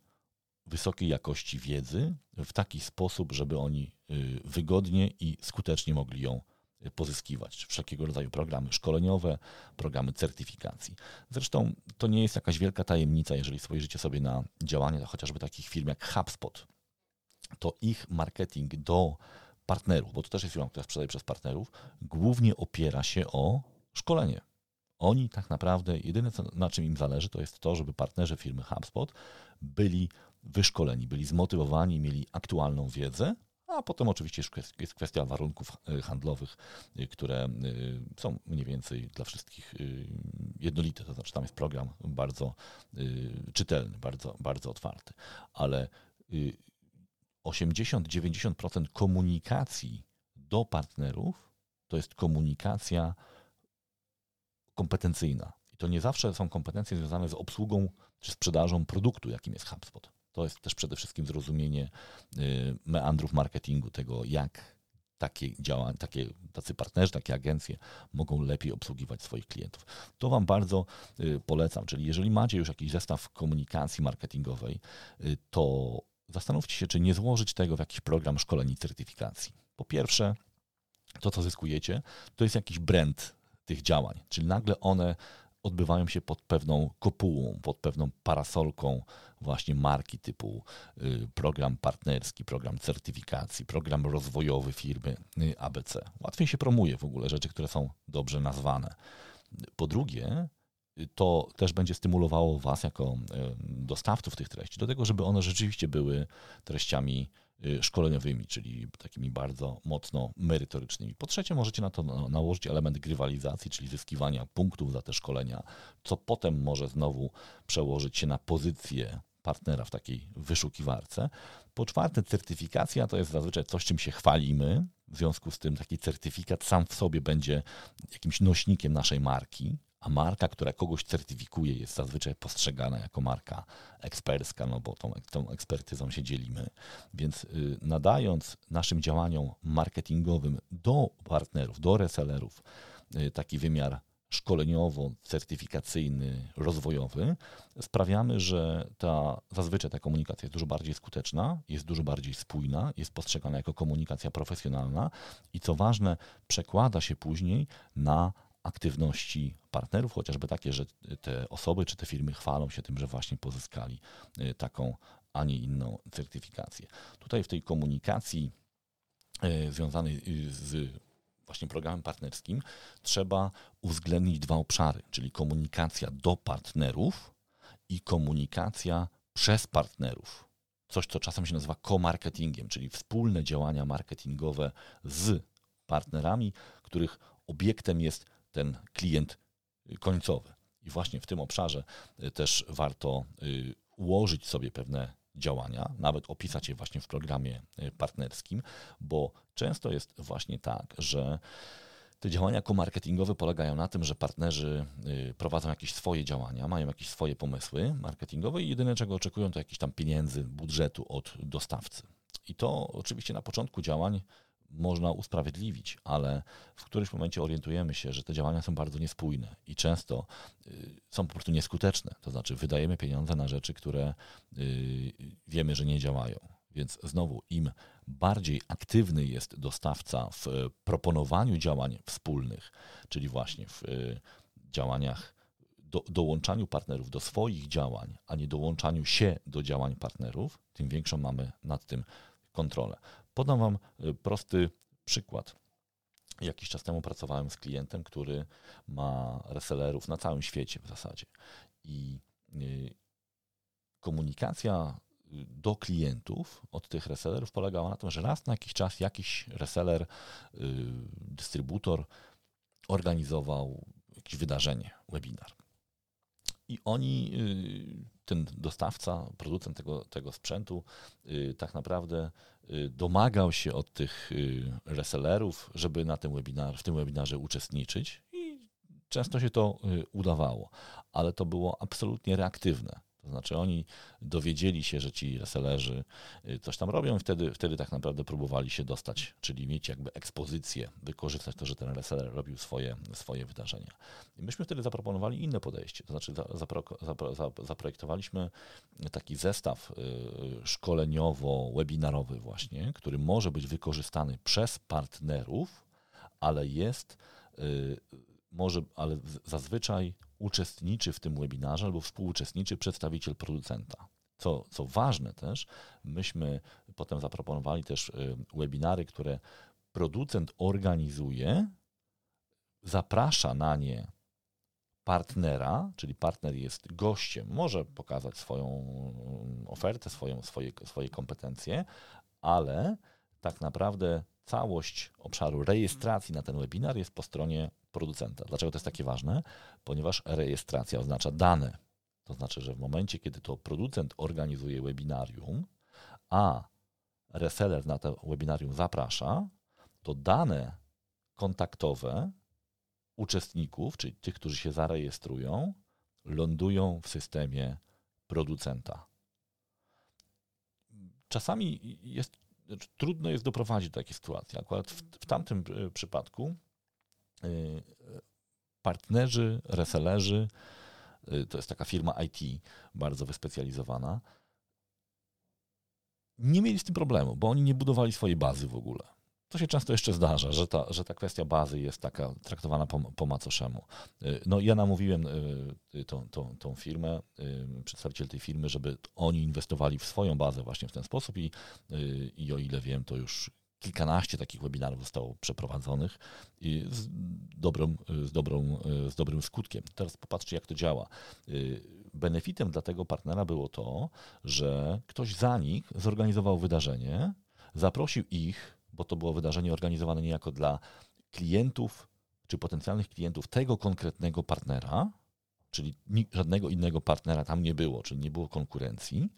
wysokiej jakości wiedzy w taki sposób, żeby oni y, wygodnie i skutecznie mogli ją y, pozyskiwać. Wszelkiego rodzaju programy szkoleniowe, programy certyfikacji. Zresztą to nie jest jakaś wielka tajemnica, jeżeli spojrzycie sobie na działania chociażby takich firm jak HubSpot, to ich marketing do partnerów, bo to też jest firma, która sprzedaje przez partnerów, głównie opiera się o szkolenie. Oni tak naprawdę, jedyne co, na czym im zależy, to jest to, żeby partnerzy firmy HubSpot byli wyszkoleni, byli zmotywowani, mieli aktualną wiedzę, a potem oczywiście jest kwestia warunków e, handlowych, e, które e, są mniej więcej dla wszystkich jednolite. To znaczy tam jest program bardzo czytelny, bardzo, bardzo otwarty. Ale 80-90% komunikacji do partnerów to jest komunikacja kompetencyjna. I to nie zawsze są kompetencje związane z obsługą czy sprzedażą produktu, jakim jest HubSpot. To jest też przede wszystkim zrozumienie y, meandrów marketingu, tego jak takie działania, takie, tacy partnerzy, takie agencje mogą lepiej obsługiwać swoich klientów. To Wam bardzo y, polecam. Czyli jeżeli macie już jakiś zestaw komunikacji marketingowej, y, to zastanówcie się, czy nie złożyć tego w jakiś program szkoleń i certyfikacji. Po pierwsze, to co zyskujecie, to jest jakiś brand tych działań, czyli nagle one odbywają się pod pewną kopułą, pod pewną parasolką właśnie marki typu y, program partnerski, program certyfikacji, program rozwojowy firmy y, ABC. Łatwiej się promuje w ogóle rzeczy, które są dobrze nazwane. Po drugie, to też będzie stymulowało Was jako dostawców tych treści do tego, żeby one rzeczywiście były treściami Y, szkoleniowymi, czyli takimi bardzo mocno merytorycznymi. Po trzecie, możecie na to nałożyć element grywalizacji, czyli zyskiwania punktów za te szkolenia, co potem może znowu przełożyć się na pozycję partnera w takiej wyszukiwarce. Po czwarte, certyfikacja to jest zazwyczaj coś, czym się chwalimy. W związku z tym taki certyfikat sam w sobie będzie jakimś nośnikiem naszej marki, a marka, która kogoś certyfikuje, jest zazwyczaj postrzegana jako marka ekspercka, no bo tą, tą ekspertyzą się dzielimy. Więc y, nadając naszym działaniom marketingowym do partnerów, do resellerów y, taki wymiar szkoleniowo-certyfikacyjny, rozwojowy, sprawiamy, że ta, zazwyczaj ta komunikacja jest dużo bardziej skuteczna, jest dużo bardziej spójna, jest postrzegana jako komunikacja profesjonalna i co ważne, przekłada się później na aktywności partnerów, chociażby takie, że te osoby czy te firmy chwalą się tym, że właśnie pozyskali y, taką, a nie inną certyfikację. Tutaj w tej komunikacji y, związanej y, z właśnie programem partnerskim trzeba uwzględnić dwa obszary, czyli komunikacja do partnerów i komunikacja przez partnerów. Coś, co czasem się nazywa co-marketingiem, czyli wspólne działania marketingowe z partnerami, których obiektem jest ten klient końcowy. I właśnie w tym obszarze y, też warto y, ułożyć sobie pewne działania, nawet opisać je właśnie w programie y, partnerskim, bo często jest właśnie tak, że te działania komarketingowe polegają na tym, że partnerzy prowadzą jakieś swoje działania, mają jakieś swoje pomysły marketingowe i jedyne czego oczekują to jakieś tam pieniędzy, budżetu od dostawcy. I to oczywiście na początku działań można usprawiedliwić, ale w którymś momencie orientujemy się, że te działania są bardzo niespójne i często y, są po prostu nieskuteczne. To znaczy, wydajemy pieniądze na rzeczy, które y, wiemy, że nie działają. Więc znowu, im bardziej aktywny jest dostawca w proponowaniu działań wspólnych, czyli właśnie w y, działaniach, do, dołączaniu partnerów do swoich działań, a nie dołączaniu się do działań partnerów, tym większą mamy nad tym kontrolę. Podam Wam y, prosty przykład. Jakiś czas temu pracowałem z klientem, który ma resellerów na całym świecie w zasadzie. I y, komunikacja y, do klientów od tych resellerów polegała na tym, że raz na jakiś czas jakiś reseller, dystrybutor organizował jakieś wydarzenie, webinar. I oni, ten dostawca, producent tego, tego sprzętu, tak naprawdę domagał się od tych y, resellerów, żeby na tym webinar, w tym webinarze uczestniczyć i często się to y, udawało, ale to było absolutnie reaktywne. To znaczy oni dowiedzieli się, że ci resellerzy y, coś tam robią i wtedy, wtedy tak naprawdę próbowali się dostać, czyli mieć jakby ekspozycję, wykorzystać to, że ten reseller robił swoje, swoje wydarzenia. I myśmy wtedy zaproponowali inne podejście, to znaczy zapro, zapro, zaprojektowaliśmy taki zestaw y, szkoleniowo-webinarowy właśnie, który może być wykorzystany przez partnerów, ale jest y, może, ale zazwyczaj uczestniczy w tym webinarze albo współuczestniczy przedstawiciel producenta. Co, co ważne też, myśmy potem zaproponowali też y, webinary, które producent organizuje, zaprasza na nie partnera, czyli partner jest gościem, może pokazać swoją ofertę, swoją, swoje, swoje kompetencje, ale tak naprawdę całość obszaru rejestracji na ten webinar jest po stronie producenta. Dlaczego to jest takie ważne? Ponieważ rejestracja oznacza dane. To znaczy, że w momencie, kiedy to producent organizuje webinarium, a reseller na to webinarium zaprasza, to dane kontaktowe uczestników, czyli tych, którzy się zarejestrują, lądują w systemie producenta. Czasami jest, trudno jest doprowadzić do takiej sytuacji. Akurat w, w tamtym e, przypadku partnerzy, resellerzy, y, to jest taka firma IT bardzo wyspecjalizowana, nie mieli z tym problemu, bo oni nie budowali swojej bazy w ogóle. to się często jeszcze zdarza, że ta, że ta kwestia bazy jest taka traktowana po, po macoszemu. No ja namówiłem tą, tą, tą firmę, przedstawiciel tej firmy, żeby oni inwestowali w swoją bazę właśnie w ten sposób i, i o ile wiem, to już kilkanaście takich webinarów zostało przeprowadzonych z, dobrą, z, dobrą, z dobrym skutkiem. Teraz popatrzcie, jak to działa. Benefitem dla tego partnera było to, że ktoś za nich zorganizował wydarzenie, zaprosił ich, bo to było wydarzenie organizowane niejako dla klientów czy potencjalnych klientów tego konkretnego partnera, czyli żadnego innego partnera tam nie było, czyli nie było konkurencji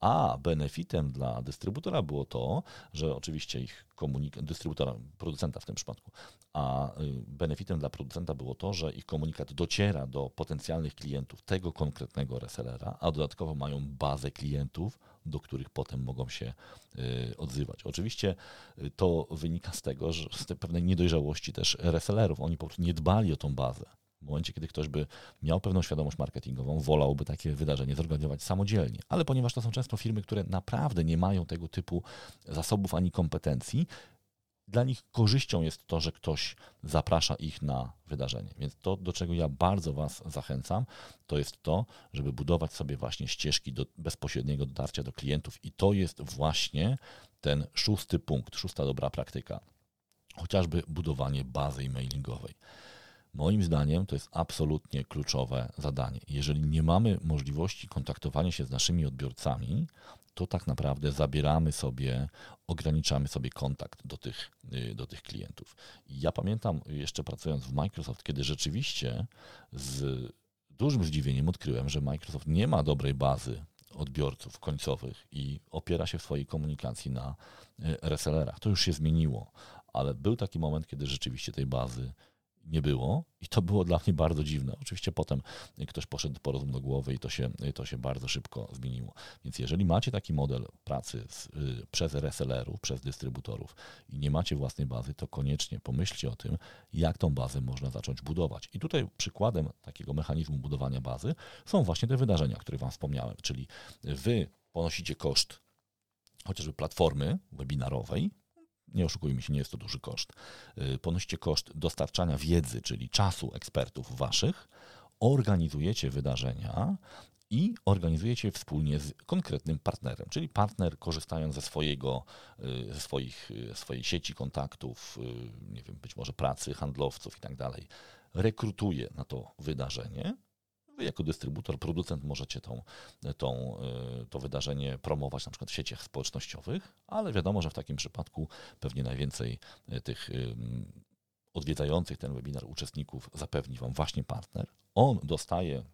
a benefitem dla dystrybutora było to, że oczywiście ich komunikat, dystrybutora, producenta w tym przypadku, a y, benefitem dla producenta było to, że ich komunikat dociera do potencjalnych klientów tego konkretnego resellera, a dodatkowo mają bazę klientów, do których potem mogą się y, odzywać. Oczywiście y, to wynika z tego, że z pewnej niedojrzałości też resellerów. Oni po prostu nie dbali o tą bazę. W momencie, kiedy ktoś by miał pewną świadomość marketingową, wolałby takie wydarzenie zorganizować samodzielnie. Ale ponieważ to są często firmy, które naprawdę nie mają tego typu zasobów ani kompetencji, dla nich korzyścią jest to, że ktoś zaprasza ich na wydarzenie. Więc to, do czego ja bardzo Was zachęcam, to jest to, żeby budować sobie właśnie ścieżki do bezpośredniego dotarcia do klientów. I to jest właśnie ten szósty punkt, szósta dobra praktyka. Chociażby budowanie bazy e-mailingowej. Moim zdaniem to jest absolutnie kluczowe zadanie. Jeżeli nie mamy możliwości kontaktowania się z naszymi odbiorcami, to tak naprawdę zabieramy sobie, ograniczamy sobie kontakt do tych, y, do tych klientów. ja pamiętam jeszcze pracując w Microsoft, kiedy rzeczywiście z dużym zdziwieniem odkryłem, że Microsoft nie ma dobrej bazy odbiorców końcowych i opiera się w swojej komunikacji na y, resellerach. To już się zmieniło, ale był taki moment, kiedy rzeczywiście tej bazy nie było i to było dla mnie bardzo dziwne. Oczywiście potem ktoś poszedł po rozum do głowy i to się, to się bardzo szybko zmieniło. Więc jeżeli macie taki model pracy z, y, przez resellerów, przez dystrybutorów i nie macie własnej bazy, to koniecznie pomyślcie o tym, jak tą bazę można zacząć budować. I tutaj przykładem takiego mechanizmu budowania bazy są właśnie te wydarzenia, o których Wam wspomniałem, czyli Wy ponosicie koszt chociażby platformy webinarowej, nie oszukujmy się, nie jest to duży koszt. Y, ponosicie koszt dostarczania wiedzy, czyli czasu ekspertów waszych, organizujecie wydarzenia i organizujecie wspólnie z konkretnym partnerem, czyli partner korzystając ze swojego, y, ze swoich, y, swojej sieci kontaktów, nie wiem, być może pracy, handlowców i tak dalej, rekrutuje na to wydarzenie Wy jako dystrybutor, producent możecie tą, tą, y, to wydarzenie promować na przykład w sieciach społecznościowych, ale wiadomo, że w takim przypadku pewnie najwięcej y, tych y, odwiedzających ten webinar uczestników zapewni Wam właśnie partner. On dostaje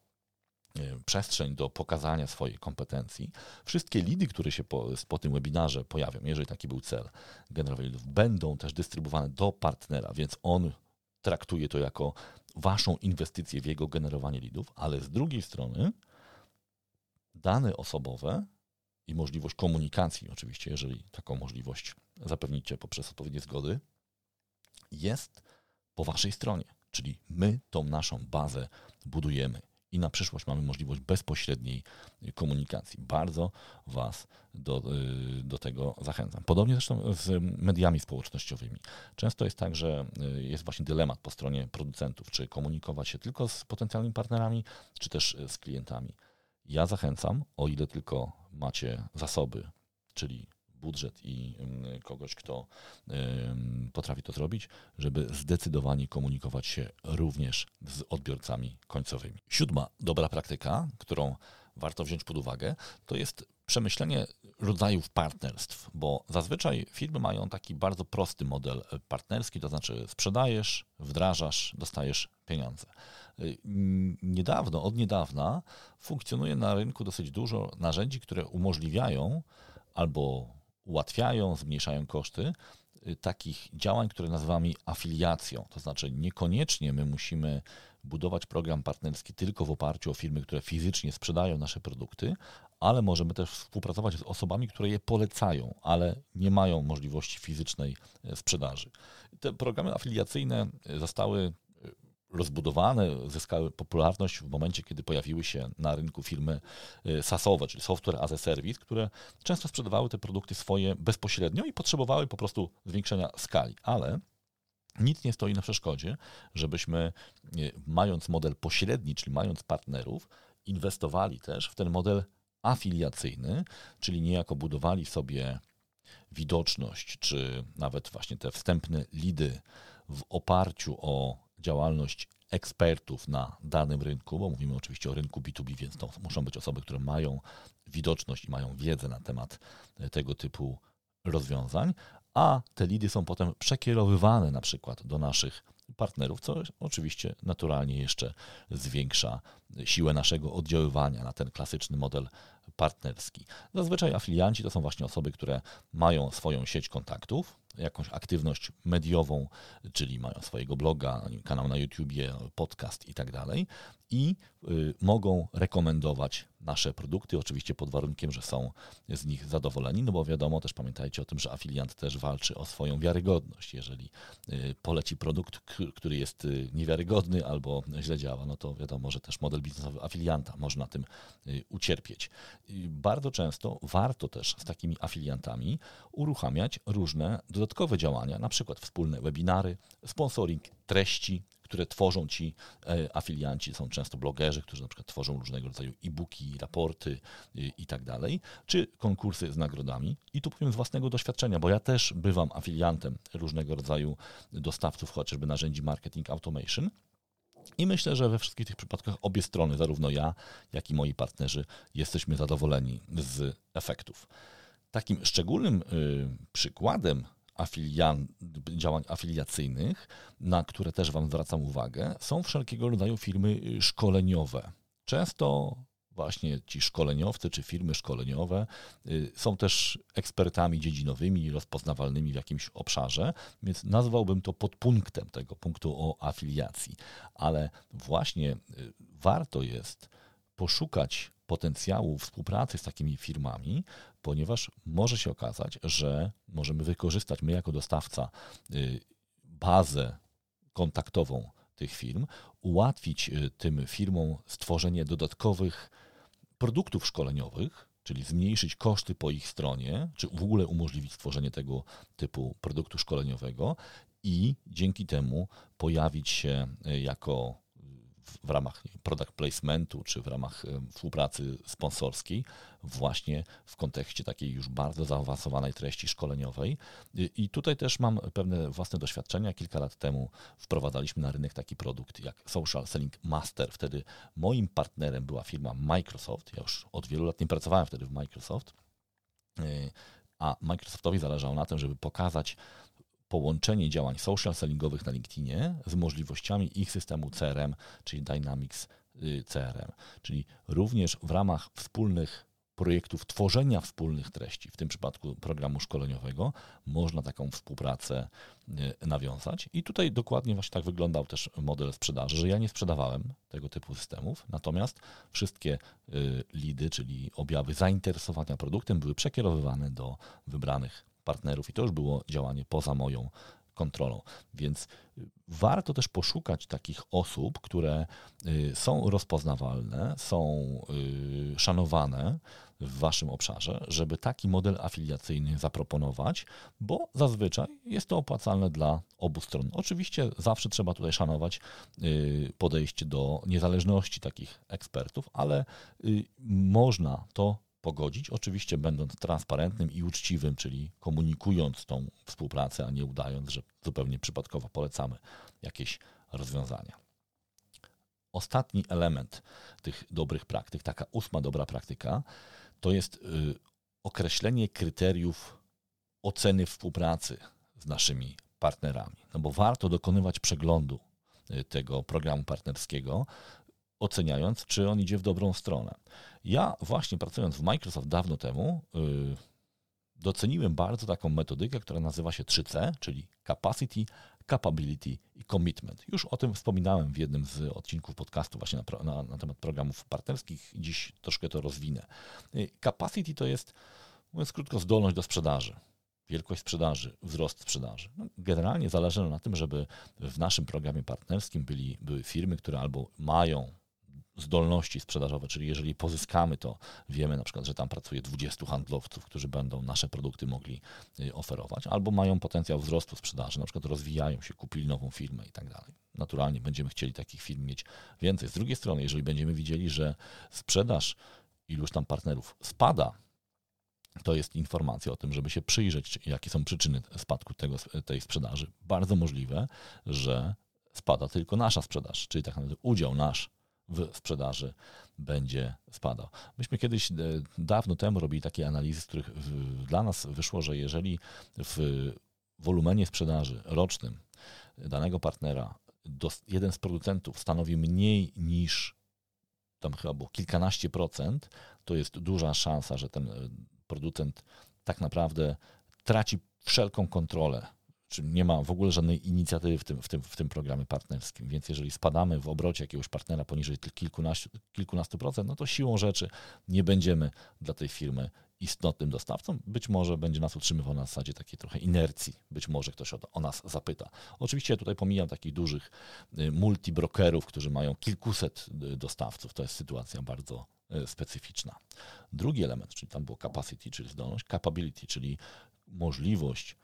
przestrzeń do pokazania swojej kompetencji. Wszystkie lidy, które się po, po tym webinarze pojawią, jeżeli taki był cel generowania lidów, będą też dystrybuowane do partnera, więc on traktuje to jako waszą inwestycję w jego generowanie lidów, ale z drugiej strony dane osobowe i możliwość komunikacji, oczywiście, jeżeli taką możliwość zapewnicie poprzez odpowiednie zgody, jest po waszej stronie. Czyli my tą naszą bazę budujemy i na przyszłość mamy możliwość bezpośredniej komunikacji. Bardzo Was do, y, do tego zachęcam. Podobnie zresztą z mediami społecznościowymi. Często jest tak, że y, jest właśnie dylemat po stronie producentów, czy komunikować się tylko z potencjalnymi partnerami, czy też z klientami. Ja zachęcam, o ile tylko macie zasoby, czyli budżet i kogoś, kto potrafi to zrobić, żeby zdecydowanie komunikować się również z odbiorcami końcowymi. Siódma dobra praktyka, którą warto wziąć pod uwagę, to jest przemyślenie rodzajów partnerstw, bo zazwyczaj firmy mają taki bardzo prosty model partnerski, to znaczy sprzedajesz, wdrażasz, dostajesz pieniądze. Niedawno, od niedawna funkcjonuje na rynku dosyć dużo narzędzi, które umożliwiają albo ułatwiają, zmniejszają koszty y, takich działań, które nazywamy afiliacją. To znaczy niekoniecznie my musimy budować program partnerski tylko w oparciu o firmy, które fizycznie sprzedają nasze produkty, ale możemy też współpracować z osobami, które je polecają, ale nie mają możliwości fizycznej e, sprzedaży. Te programy afiliacyjne zostały rozbudowane, zyskały popularność w momencie, kiedy pojawiły się na rynku firmy SaaSowe, czyli Software as a Service, które często sprzedawały te produkty swoje bezpośrednio i potrzebowały po prostu zwiększenia skali. Ale nic nie stoi na przeszkodzie, żebyśmy, mając model pośredni, czyli mając partnerów, inwestowali też w ten model afiliacyjny, czyli niejako budowali sobie widoczność, czy nawet właśnie te wstępne lidy w oparciu o działalność ekspertów na danym rynku, bo mówimy oczywiście o rynku B2B, więc to muszą być osoby, które mają widoczność i mają wiedzę na temat tego typu rozwiązań, a te lidy są potem przekierowywane na przykład do naszych partnerów, co oczywiście naturalnie jeszcze zwiększa siłę naszego oddziaływania na ten klasyczny model partnerski. Zazwyczaj afilianci to są właśnie osoby, które mają swoją sieć kontaktów, jakąś aktywność mediową, czyli mają swojego bloga, kanał na YouTubie, podcast i tak dalej i y, mogą rekomendować nasze produkty, oczywiście pod warunkiem, że są z nich zadowoleni, no bo wiadomo, też pamiętajcie o tym, że afiliant też walczy o swoją wiarygodność. Jeżeli y, poleci produkt, który jest y, niewiarygodny albo źle działa, no to wiadomo, że też model biznesowy afilianta może na tym ucierpieć. Bardzo często warto też z takimi afiliantami uruchamiać różne dodatkowe działania, na przykład wspólne webinary, sponsoring treści, które tworzą ci e, afilianci. Są często blogerzy, którzy na przykład tworzą różnego rodzaju e-booki, raporty e, i tak dalej, czy konkursy z nagrodami. I tu powiem z własnego doświadczenia, bo ja też bywam afiliantem różnego rodzaju dostawców, chociażby narzędzi marketing automation. I myślę, że we wszystkich tych przypadkach obie strony, zarówno ja, jak i moi partnerzy, jesteśmy zadowoleni z efektów. Takim szczególnym y, przykładem afilian, działań afiliacyjnych, na które też Wam zwracam uwagę, są wszelkiego rodzaju firmy y, szkoleniowe. Często właśnie ci szkoleniowcy czy firmy szkoleniowe y, są też ekspertami dziedzinowymi, rozpoznawalnymi w jakimś obszarze, więc nazwałbym to podpunktem tego punktu o afiliacji. Ale właśnie y, warto jest poszukać potencjału współpracy z takimi firmami, ponieważ może się okazać, że możemy wykorzystać my jako dostawca y, bazę kontaktową tych firm, ułatwić tym firmom stworzenie dodatkowych produktów szkoleniowych, czyli zmniejszyć koszty po ich stronie, czy w ogóle umożliwić stworzenie tego typu produktu szkoleniowego i dzięki temu pojawić się y, jako w ramach product placementu czy w ramach współpracy sponsorskiej, właśnie w kontekście takiej już bardzo zaawansowanej treści szkoleniowej. I tutaj też mam pewne własne doświadczenia. Kilka lat temu wprowadzaliśmy na rynek taki produkt jak Social Selling Master. Wtedy moim partnerem była firma Microsoft. Ja już od wielu lat nie pracowałem wtedy w Microsoft y, a Microsoftowi zależało na tym, żeby pokazać połączenie działań social sellingowych na LinkedInie z możliwościami ich systemu CRM, czyli Dynamics y, CRM. Czyli również w ramach wspólnych projektów tworzenia wspólnych treści, w tym przypadku programu szkoleniowego, można taką współpracę y, nawiązać. I tutaj dokładnie właśnie tak wyglądał też model sprzedaży, że ja nie sprzedawałem tego typu systemów, natomiast wszystkie y, lidy, czyli objawy zainteresowania produktem były przekierowywane do wybranych partnerów i to już było działanie poza moją kontrolą. Więc y, warto też poszukać takich osób, które y, są rozpoznawalne, są y, szanowane w Waszym obszarze, żeby taki model afiliacyjny zaproponować, bo zazwyczaj jest to opłacalne dla obu stron. Oczywiście zawsze trzeba tutaj szanować podejście do niezależności takich ekspertów, ale można to pogodzić, oczywiście będąc transparentnym i uczciwym, czyli komunikując tą współpracę, a nie udając, że zupełnie przypadkowo polecamy jakieś rozwiązania. Ostatni element tych dobrych praktyk, taka ósma dobra praktyka, to jest y, określenie kryteriów oceny współpracy z naszymi partnerami. No bo warto dokonywać przeglądu y, tego programu partnerskiego, oceniając, czy on idzie w dobrą stronę. Ja właśnie pracując w Microsoft dawno temu, yy, doceniłem bardzo taką metodykę, która nazywa się 3C, czyli Capacity, Capability i Commitment. Już o tym wspominałem w jednym z odcinków podcastu właśnie na, na, na temat programów partnerskich. Dziś troszkę to rozwinę. Y, capacity to jest, mówiąc krótko, zdolność do sprzedaży. wielkość sprzedaży, wzrost sprzedaży. No, generalnie zależy nam na tym, żeby w naszym programie partnerskim byli, były firmy, które albo mają zdolności sprzedażowe, czyli jeżeli pozyskamy to, wiemy na przykład, że tam pracuje 20 handlowców, którzy będą nasze produkty mogli y, oferować, albo mają potencjał wzrostu sprzedaży, na przykład rozwijają się, kupili nową firmę i tak dalej. Naturalnie będziemy chcieli takich firm mieć więcej. Z drugiej strony, jeżeli będziemy widzieli, że sprzedaż iluś tam partnerów spada, to jest informacja o tym, żeby się przyjrzeć, jakie są przyczyny spadku tego, tej sprzedaży. Bardzo możliwe, że spada tylko nasza sprzedaż, czyli tak naprawdę udział nasz w sprzedaży będzie spadał. Myśmy kiedyś e, dawno temu robili takie analizy, z których dla nas wyszło, że jeżeli w wolumenie sprzedaży rocznym danego partnera jeden z producentów stanowi mniej niż tam chyba było kilkanaście procent, to jest duża szansa, że ten e, producent tak naprawdę traci wszelką kontrolę czy nie ma w ogóle żadnej inicjatywy w tym, w, tym, w tym programie partnerskim. Więc jeżeli spadamy w obrocie jakiegoś partnera poniżej kilkunastu, kilkunastu procent, no to siłą rzeczy nie będziemy dla tej firmy istotnym dostawcą. Być może będzie nas utrzymywał na zasadzie takiej trochę inercji. Być może ktoś o, o nas zapyta. Oczywiście ja tutaj pomijam takich dużych y, multibrokerów, którzy mają kilkuset y, dostawców. To jest sytuacja bardzo y, specyficzna. Drugi element, czyli tam było capacity, czyli zdolność, capability, czyli możliwość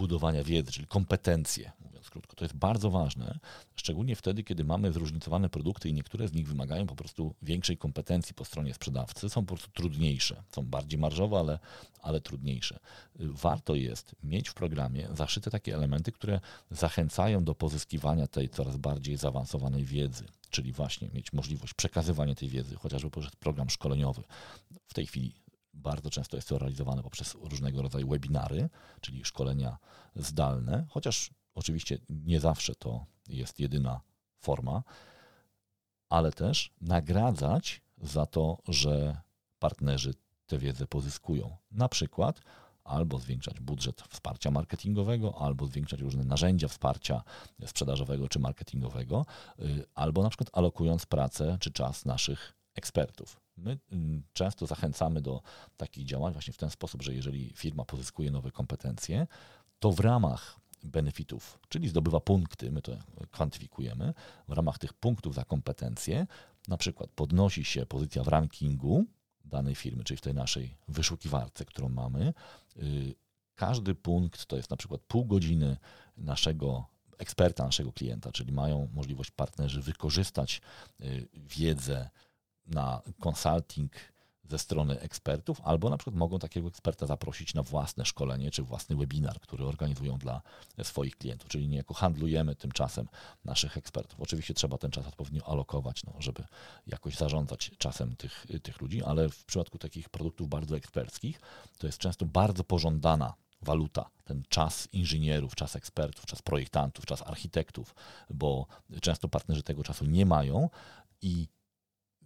budowania wiedzy, czyli kompetencje, mówiąc krótko. To jest bardzo ważne, szczególnie wtedy, kiedy mamy zróżnicowane produkty i niektóre z nich wymagają po prostu większej kompetencji po stronie sprzedawcy, są po prostu trudniejsze, są bardziej marżowe, ale, ale trudniejsze. Y, warto jest mieć w programie zaszyte takie elementy, które zachęcają do pozyskiwania tej coraz bardziej zaawansowanej wiedzy czyli właśnie mieć możliwość przekazywania tej wiedzy, chociażby poprzez program szkoleniowy. W tej chwili bardzo często jest to realizowane poprzez różnego rodzaju webinary, czyli szkolenia zdalne, chociaż oczywiście nie zawsze to jest jedyna forma, ale też nagradzać za to, że partnerzy tę wiedzę pozyskują. Na przykład albo zwiększać budżet wsparcia marketingowego, albo zwiększać różne narzędzia wsparcia sprzedażowego czy marketingowego, y, albo na przykład alokując pracę czy czas naszych ekspertów. My mm, często zachęcamy do takich działań właśnie w ten sposób, że jeżeli firma pozyskuje nowe kompetencje, to w ramach benefitów, czyli zdobywa punkty, my to kwantyfikujemy, w ramach tych punktów za kompetencje, na przykład podnosi się pozycja w rankingu danej firmy, czyli w tej naszej wyszukiwarce, którą mamy. Y, każdy punkt to jest na przykład pół godziny naszego eksperta, naszego klienta, czyli mają możliwość partnerzy wykorzystać y, wiedzę, na consulting ze strony ekspertów, albo na przykład mogą takiego eksperta zaprosić na własne szkolenie czy własny webinar, który organizują dla swoich klientów. Czyli niejako handlujemy tymczasem naszych ekspertów. Oczywiście trzeba ten czas odpowiednio alokować, no, żeby jakoś zarządzać czasem tych, tych ludzi, ale w przypadku takich produktów bardzo eksperckich to jest często bardzo pożądana waluta, ten czas inżynierów, czas ekspertów, czas projektantów, czas architektów, bo często partnerzy tego czasu nie mają i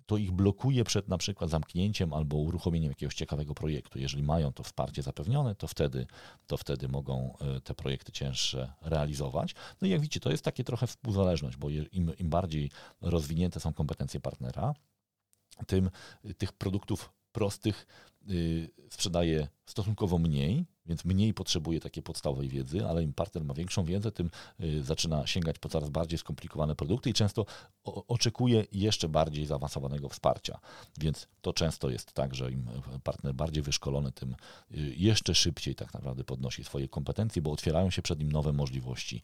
to ich blokuje przed na przykład zamknięciem albo uruchomieniem jakiegoś ciekawego projektu. Jeżeli mają to wsparcie zapewnione, to wtedy, to wtedy mogą e, te projekty cięższe realizować. No i jak widzicie, to jest takie trochę współzależność, bo im, im bardziej rozwinięte są kompetencje partnera, tym tych produktów prostych sprzedaje stosunkowo mniej, więc mniej potrzebuje takiej podstawowej wiedzy, ale im partner ma większą wiedzę, tym y, zaczyna sięgać po coraz bardziej skomplikowane produkty i często oczekuje jeszcze bardziej zaawansowanego wsparcia. Więc to często jest tak, że im partner bardziej wyszkolony, tym y, jeszcze szybciej tak naprawdę podnosi swoje kompetencje, bo otwierają się przed nim nowe możliwości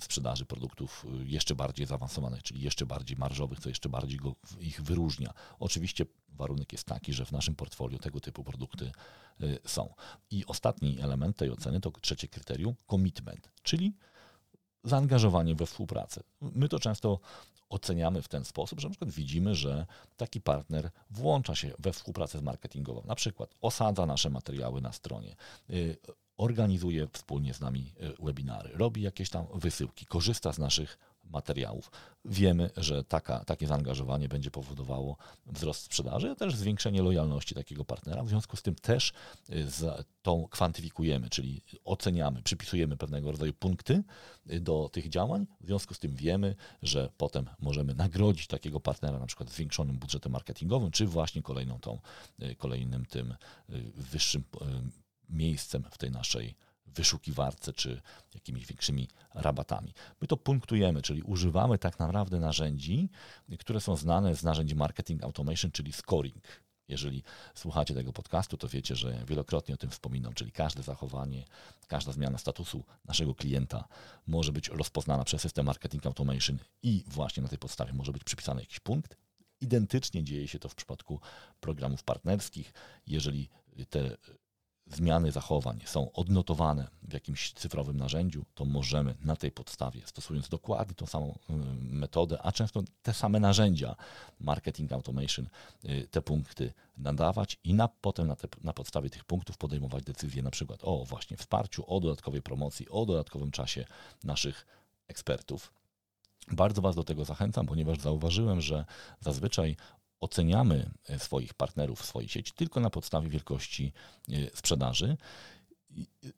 sprzedaży produktów jeszcze bardziej zaawansowanych, czyli jeszcze bardziej marżowych, co jeszcze bardziej ich wyróżnia. Oczywiście warunek jest taki, że w naszym portfolio tego typu produkty y, są. I ostatni element tej oceny to trzecie kryterium commitment, czyli zaangażowanie we współpracę. My to często oceniamy w ten sposób, że na przykład widzimy, że taki partner włącza się we współpracę marketingową, na przykład osadza nasze materiały na stronie, y, organizuje wspólnie z nami y, webinary, robi jakieś tam wysyłki, korzysta z naszych materiałów. Wiemy, że taka, takie zaangażowanie będzie powodowało wzrost sprzedaży, a też zwiększenie lojalności takiego partnera. W związku z tym też y, tą kwantyfikujemy, czyli oceniamy, przypisujemy pewnego rodzaju punkty y, do tych działań. W związku z tym wiemy, że potem możemy nagrodzić takiego partnera na przykład zwiększonym budżetem marketingowym, czy właśnie kolejną tą, y, kolejnym tym wyższym miejscem w tej naszej wyszukiwarce czy jakimiś większymi rabatami. My to punktujemy, czyli używamy tak naprawdę narzędzi, które są znane z narzędzi marketing automation, czyli scoring. Jeżeli słuchacie tego podcastu, to wiecie, że wielokrotnie o tym wspominam, czyli każde zachowanie, każda zmiana statusu naszego klienta może być rozpoznana przez system marketing automation i właśnie na tej podstawie może być przypisany jakiś punkt. Identycznie dzieje się to w przypadku programów partnerskich. Jeżeli te zmiany zachowań są odnotowane w jakimś cyfrowym narzędziu, to możemy na tej podstawie, stosując dokładnie tą samą y, metodę, a często te same narzędzia, marketing automation, y, te punkty nadawać i na, potem na, te, na podstawie tych punktów podejmować decyzje na przykład o właśnie wsparciu, o dodatkowej promocji, o dodatkowym czasie naszych ekspertów. Bardzo Was do tego zachęcam, ponieważ zauważyłem, że zazwyczaj oceniamy e, swoich partnerów swojej sieci tylko na podstawie wielkości e, sprzedaży.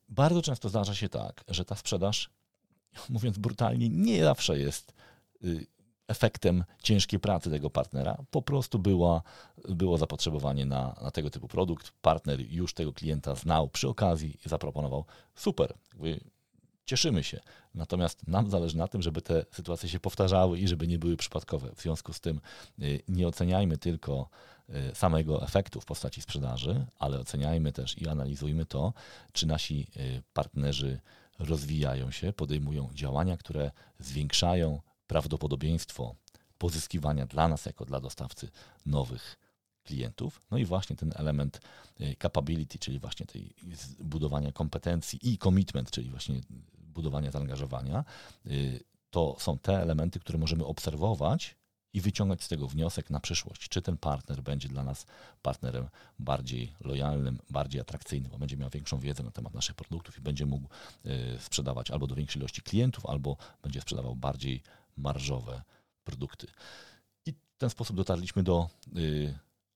Bardzo często zdarza się tak, że ta sprzedaż, mówiąc brutalnie, nie zawsze jest y, efektem ciężkiej pracy tego partnera. Po prostu była, było zapotrzebowanie na, na tego typu produkt. Partner już tego klienta znał przy okazji i zaproponował super. Cieszymy się. Natomiast nam zależy na tym, żeby te sytuacje się powtarzały i żeby nie były przypadkowe. W związku z tym y, nie oceniajmy tylko y, samego efektu w postaci sprzedaży, ale oceniajmy też i analizujmy to, czy nasi y, partnerzy rozwijają się, podejmują działania, które zwiększają prawdopodobieństwo pozyskiwania dla nas, jako dla dostawcy, nowych klientów. No i właśnie ten element capability, czyli właśnie tej budowania kompetencji i commitment, czyli właśnie budowania zaangażowania, y, to są te elementy, które możemy obserwować i wyciągać z tego wniosek na przyszłość. Czy ten partner będzie dla nas partnerem bardziej lojalnym, bardziej atrakcyjnym, bo będzie miał większą wiedzę na temat naszych produktów i będzie mógł y, sprzedawać albo do większej ilości klientów, albo będzie sprzedawał bardziej marżowe produkty. I w ten sposób dotarliśmy do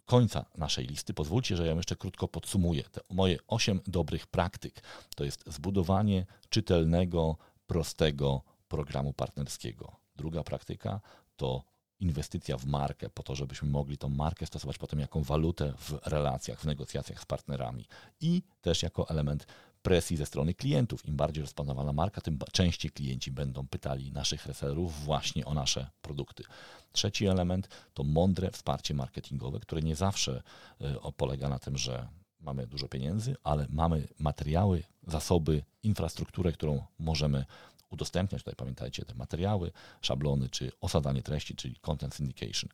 końca naszej listy. Pozwólcie, że ja jeszcze krótko podsumuję. Te moje osiem dobrych praktyk to jest zbudowanie czytelnego, prostego programu partnerskiego. Druga praktyka to inwestycja w markę, po to, żebyśmy mogli tą markę stosować potem jako walutę w relacjach, w negocjacjach z partnerami i też jako element presji ze strony klientów. Im bardziej rozpoznawana marka, tym częściej klienci będą pytali naszych resellerów właśnie o nasze produkty. Trzeci element to mądre wsparcie marketingowe, które nie zawsze e, polega na tym, że mamy dużo pieniędzy, ale mamy materiały, zasoby, infrastrukturę, którą możemy udostępniać. Tutaj pamiętajcie te materiały, szablony czy osadzanie treści, czyli content syndication.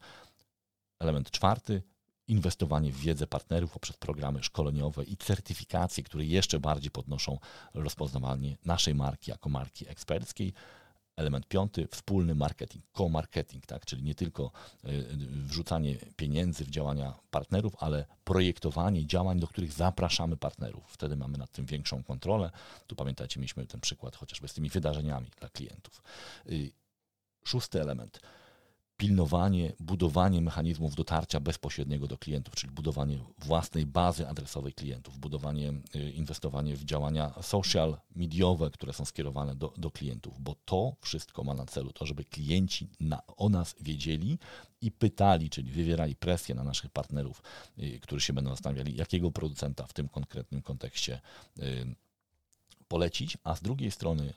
Element czwarty inwestowanie w wiedzę partnerów poprzez programy szkoleniowe i certyfikacje, które jeszcze bardziej podnoszą rozpoznawanie naszej marki jako marki eksperckiej. Element piąty, wspólny marketing, co-marketing, tak? czyli nie tylko y, wrzucanie pieniędzy w działania partnerów, ale projektowanie działań, do których zapraszamy partnerów. Wtedy mamy nad tym większą kontrolę. Tu pamiętajcie, mieliśmy ten przykład chociażby z tymi wydarzeniami dla klientów. Y, szósty element, pilnowanie, budowanie mechanizmów dotarcia bezpośredniego do klientów, czyli budowanie własnej bazy adresowej klientów, budowanie, y, inwestowanie w działania social, mediowe, które są skierowane do, do klientów, bo to wszystko ma na celu to, żeby klienci na, o nas wiedzieli i pytali, czyli wywierali presję na naszych partnerów, y, którzy się będą zastanawiali, jakiego producenta w tym konkretnym kontekście y, polecić, a z drugiej strony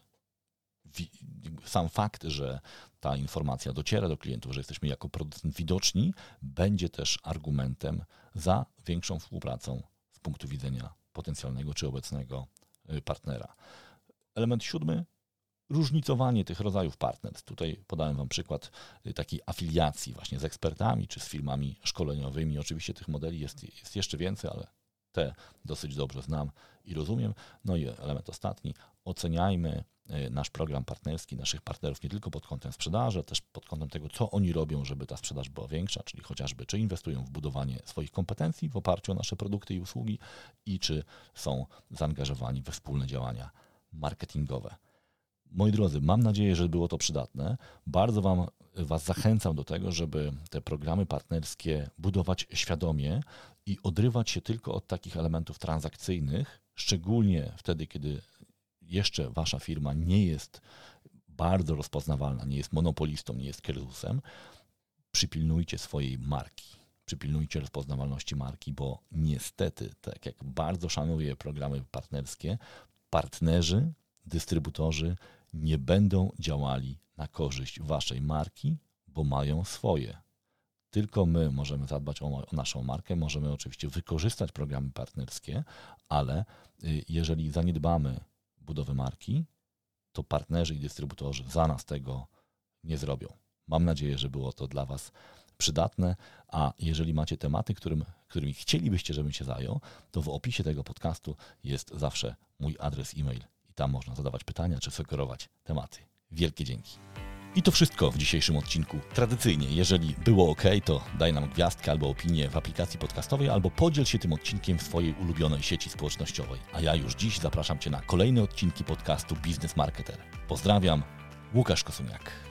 sam fakt, że ta informacja dociera do klientów, że jesteśmy jako producent widoczni, będzie też argumentem za większą współpracą z punktu widzenia potencjalnego czy obecnego y, partnera. Element siódmy różnicowanie tych rodzajów partnerstw. Tutaj podałem Wam przykład y, takiej afiliacji właśnie z ekspertami czy z firmami szkoleniowymi. Oczywiście tych modeli jest, jest jeszcze więcej, ale te dosyć dobrze znam i rozumiem. No i element ostatni, oceniajmy nasz program partnerski, naszych partnerów nie tylko pod kątem sprzedaży, ale też pod kątem tego, co oni robią, żeby ta sprzedaż była większa, czyli chociażby czy inwestują w budowanie swoich kompetencji w oparciu o nasze produkty i usługi i czy są zaangażowani we wspólne działania marketingowe. moi drodzy, mam nadzieję, że było to przydatne. Bardzo wam, Was zachęcam do tego, żeby te programy partnerskie budować świadomie i odrywać się tylko od takich elementów transakcyjnych, szczególnie wtedy, kiedy jeszcze Wasza firma nie jest bardzo rozpoznawalna, nie jest monopolistą, nie jest kryzysem. Przypilnujcie swojej marki przypilnujcie rozpoznawalności marki, bo niestety, tak jak bardzo szanuję programy partnerskie, partnerzy, dystrybutorzy nie będą działali na korzyść waszej marki, bo mają swoje. Tylko my możemy zadbać o, o, naszą markę, możemy oczywiście wykorzystać programy partnerskie, ale y, jeżeli zaniedbamy budowy marki, to partnerzy i dystrybutorzy za nas tego nie zrobią. Mam nadzieję, że było to dla Was przydatne, a jeżeli macie tematy, którym, którymi chcielibyście, żebym się zajął, to w opisie tego podcastu jest zawsze mój adres e-mail i tam można zadawać pytania czy sugerować tematy. Wielkie dzięki. I to wszystko w dzisiejszym odcinku. Tradycyjnie, jeżeli było ok, to daj nam gwiazdkę albo opinię w aplikacji podcastowej, albo podziel się tym odcinkiem w swojej ulubionej sieci społecznościowej. A ja już dziś zapraszam Cię na kolejne odcinki podcastu Business Marketer. Pozdrawiam, Łukasz Kosuniak.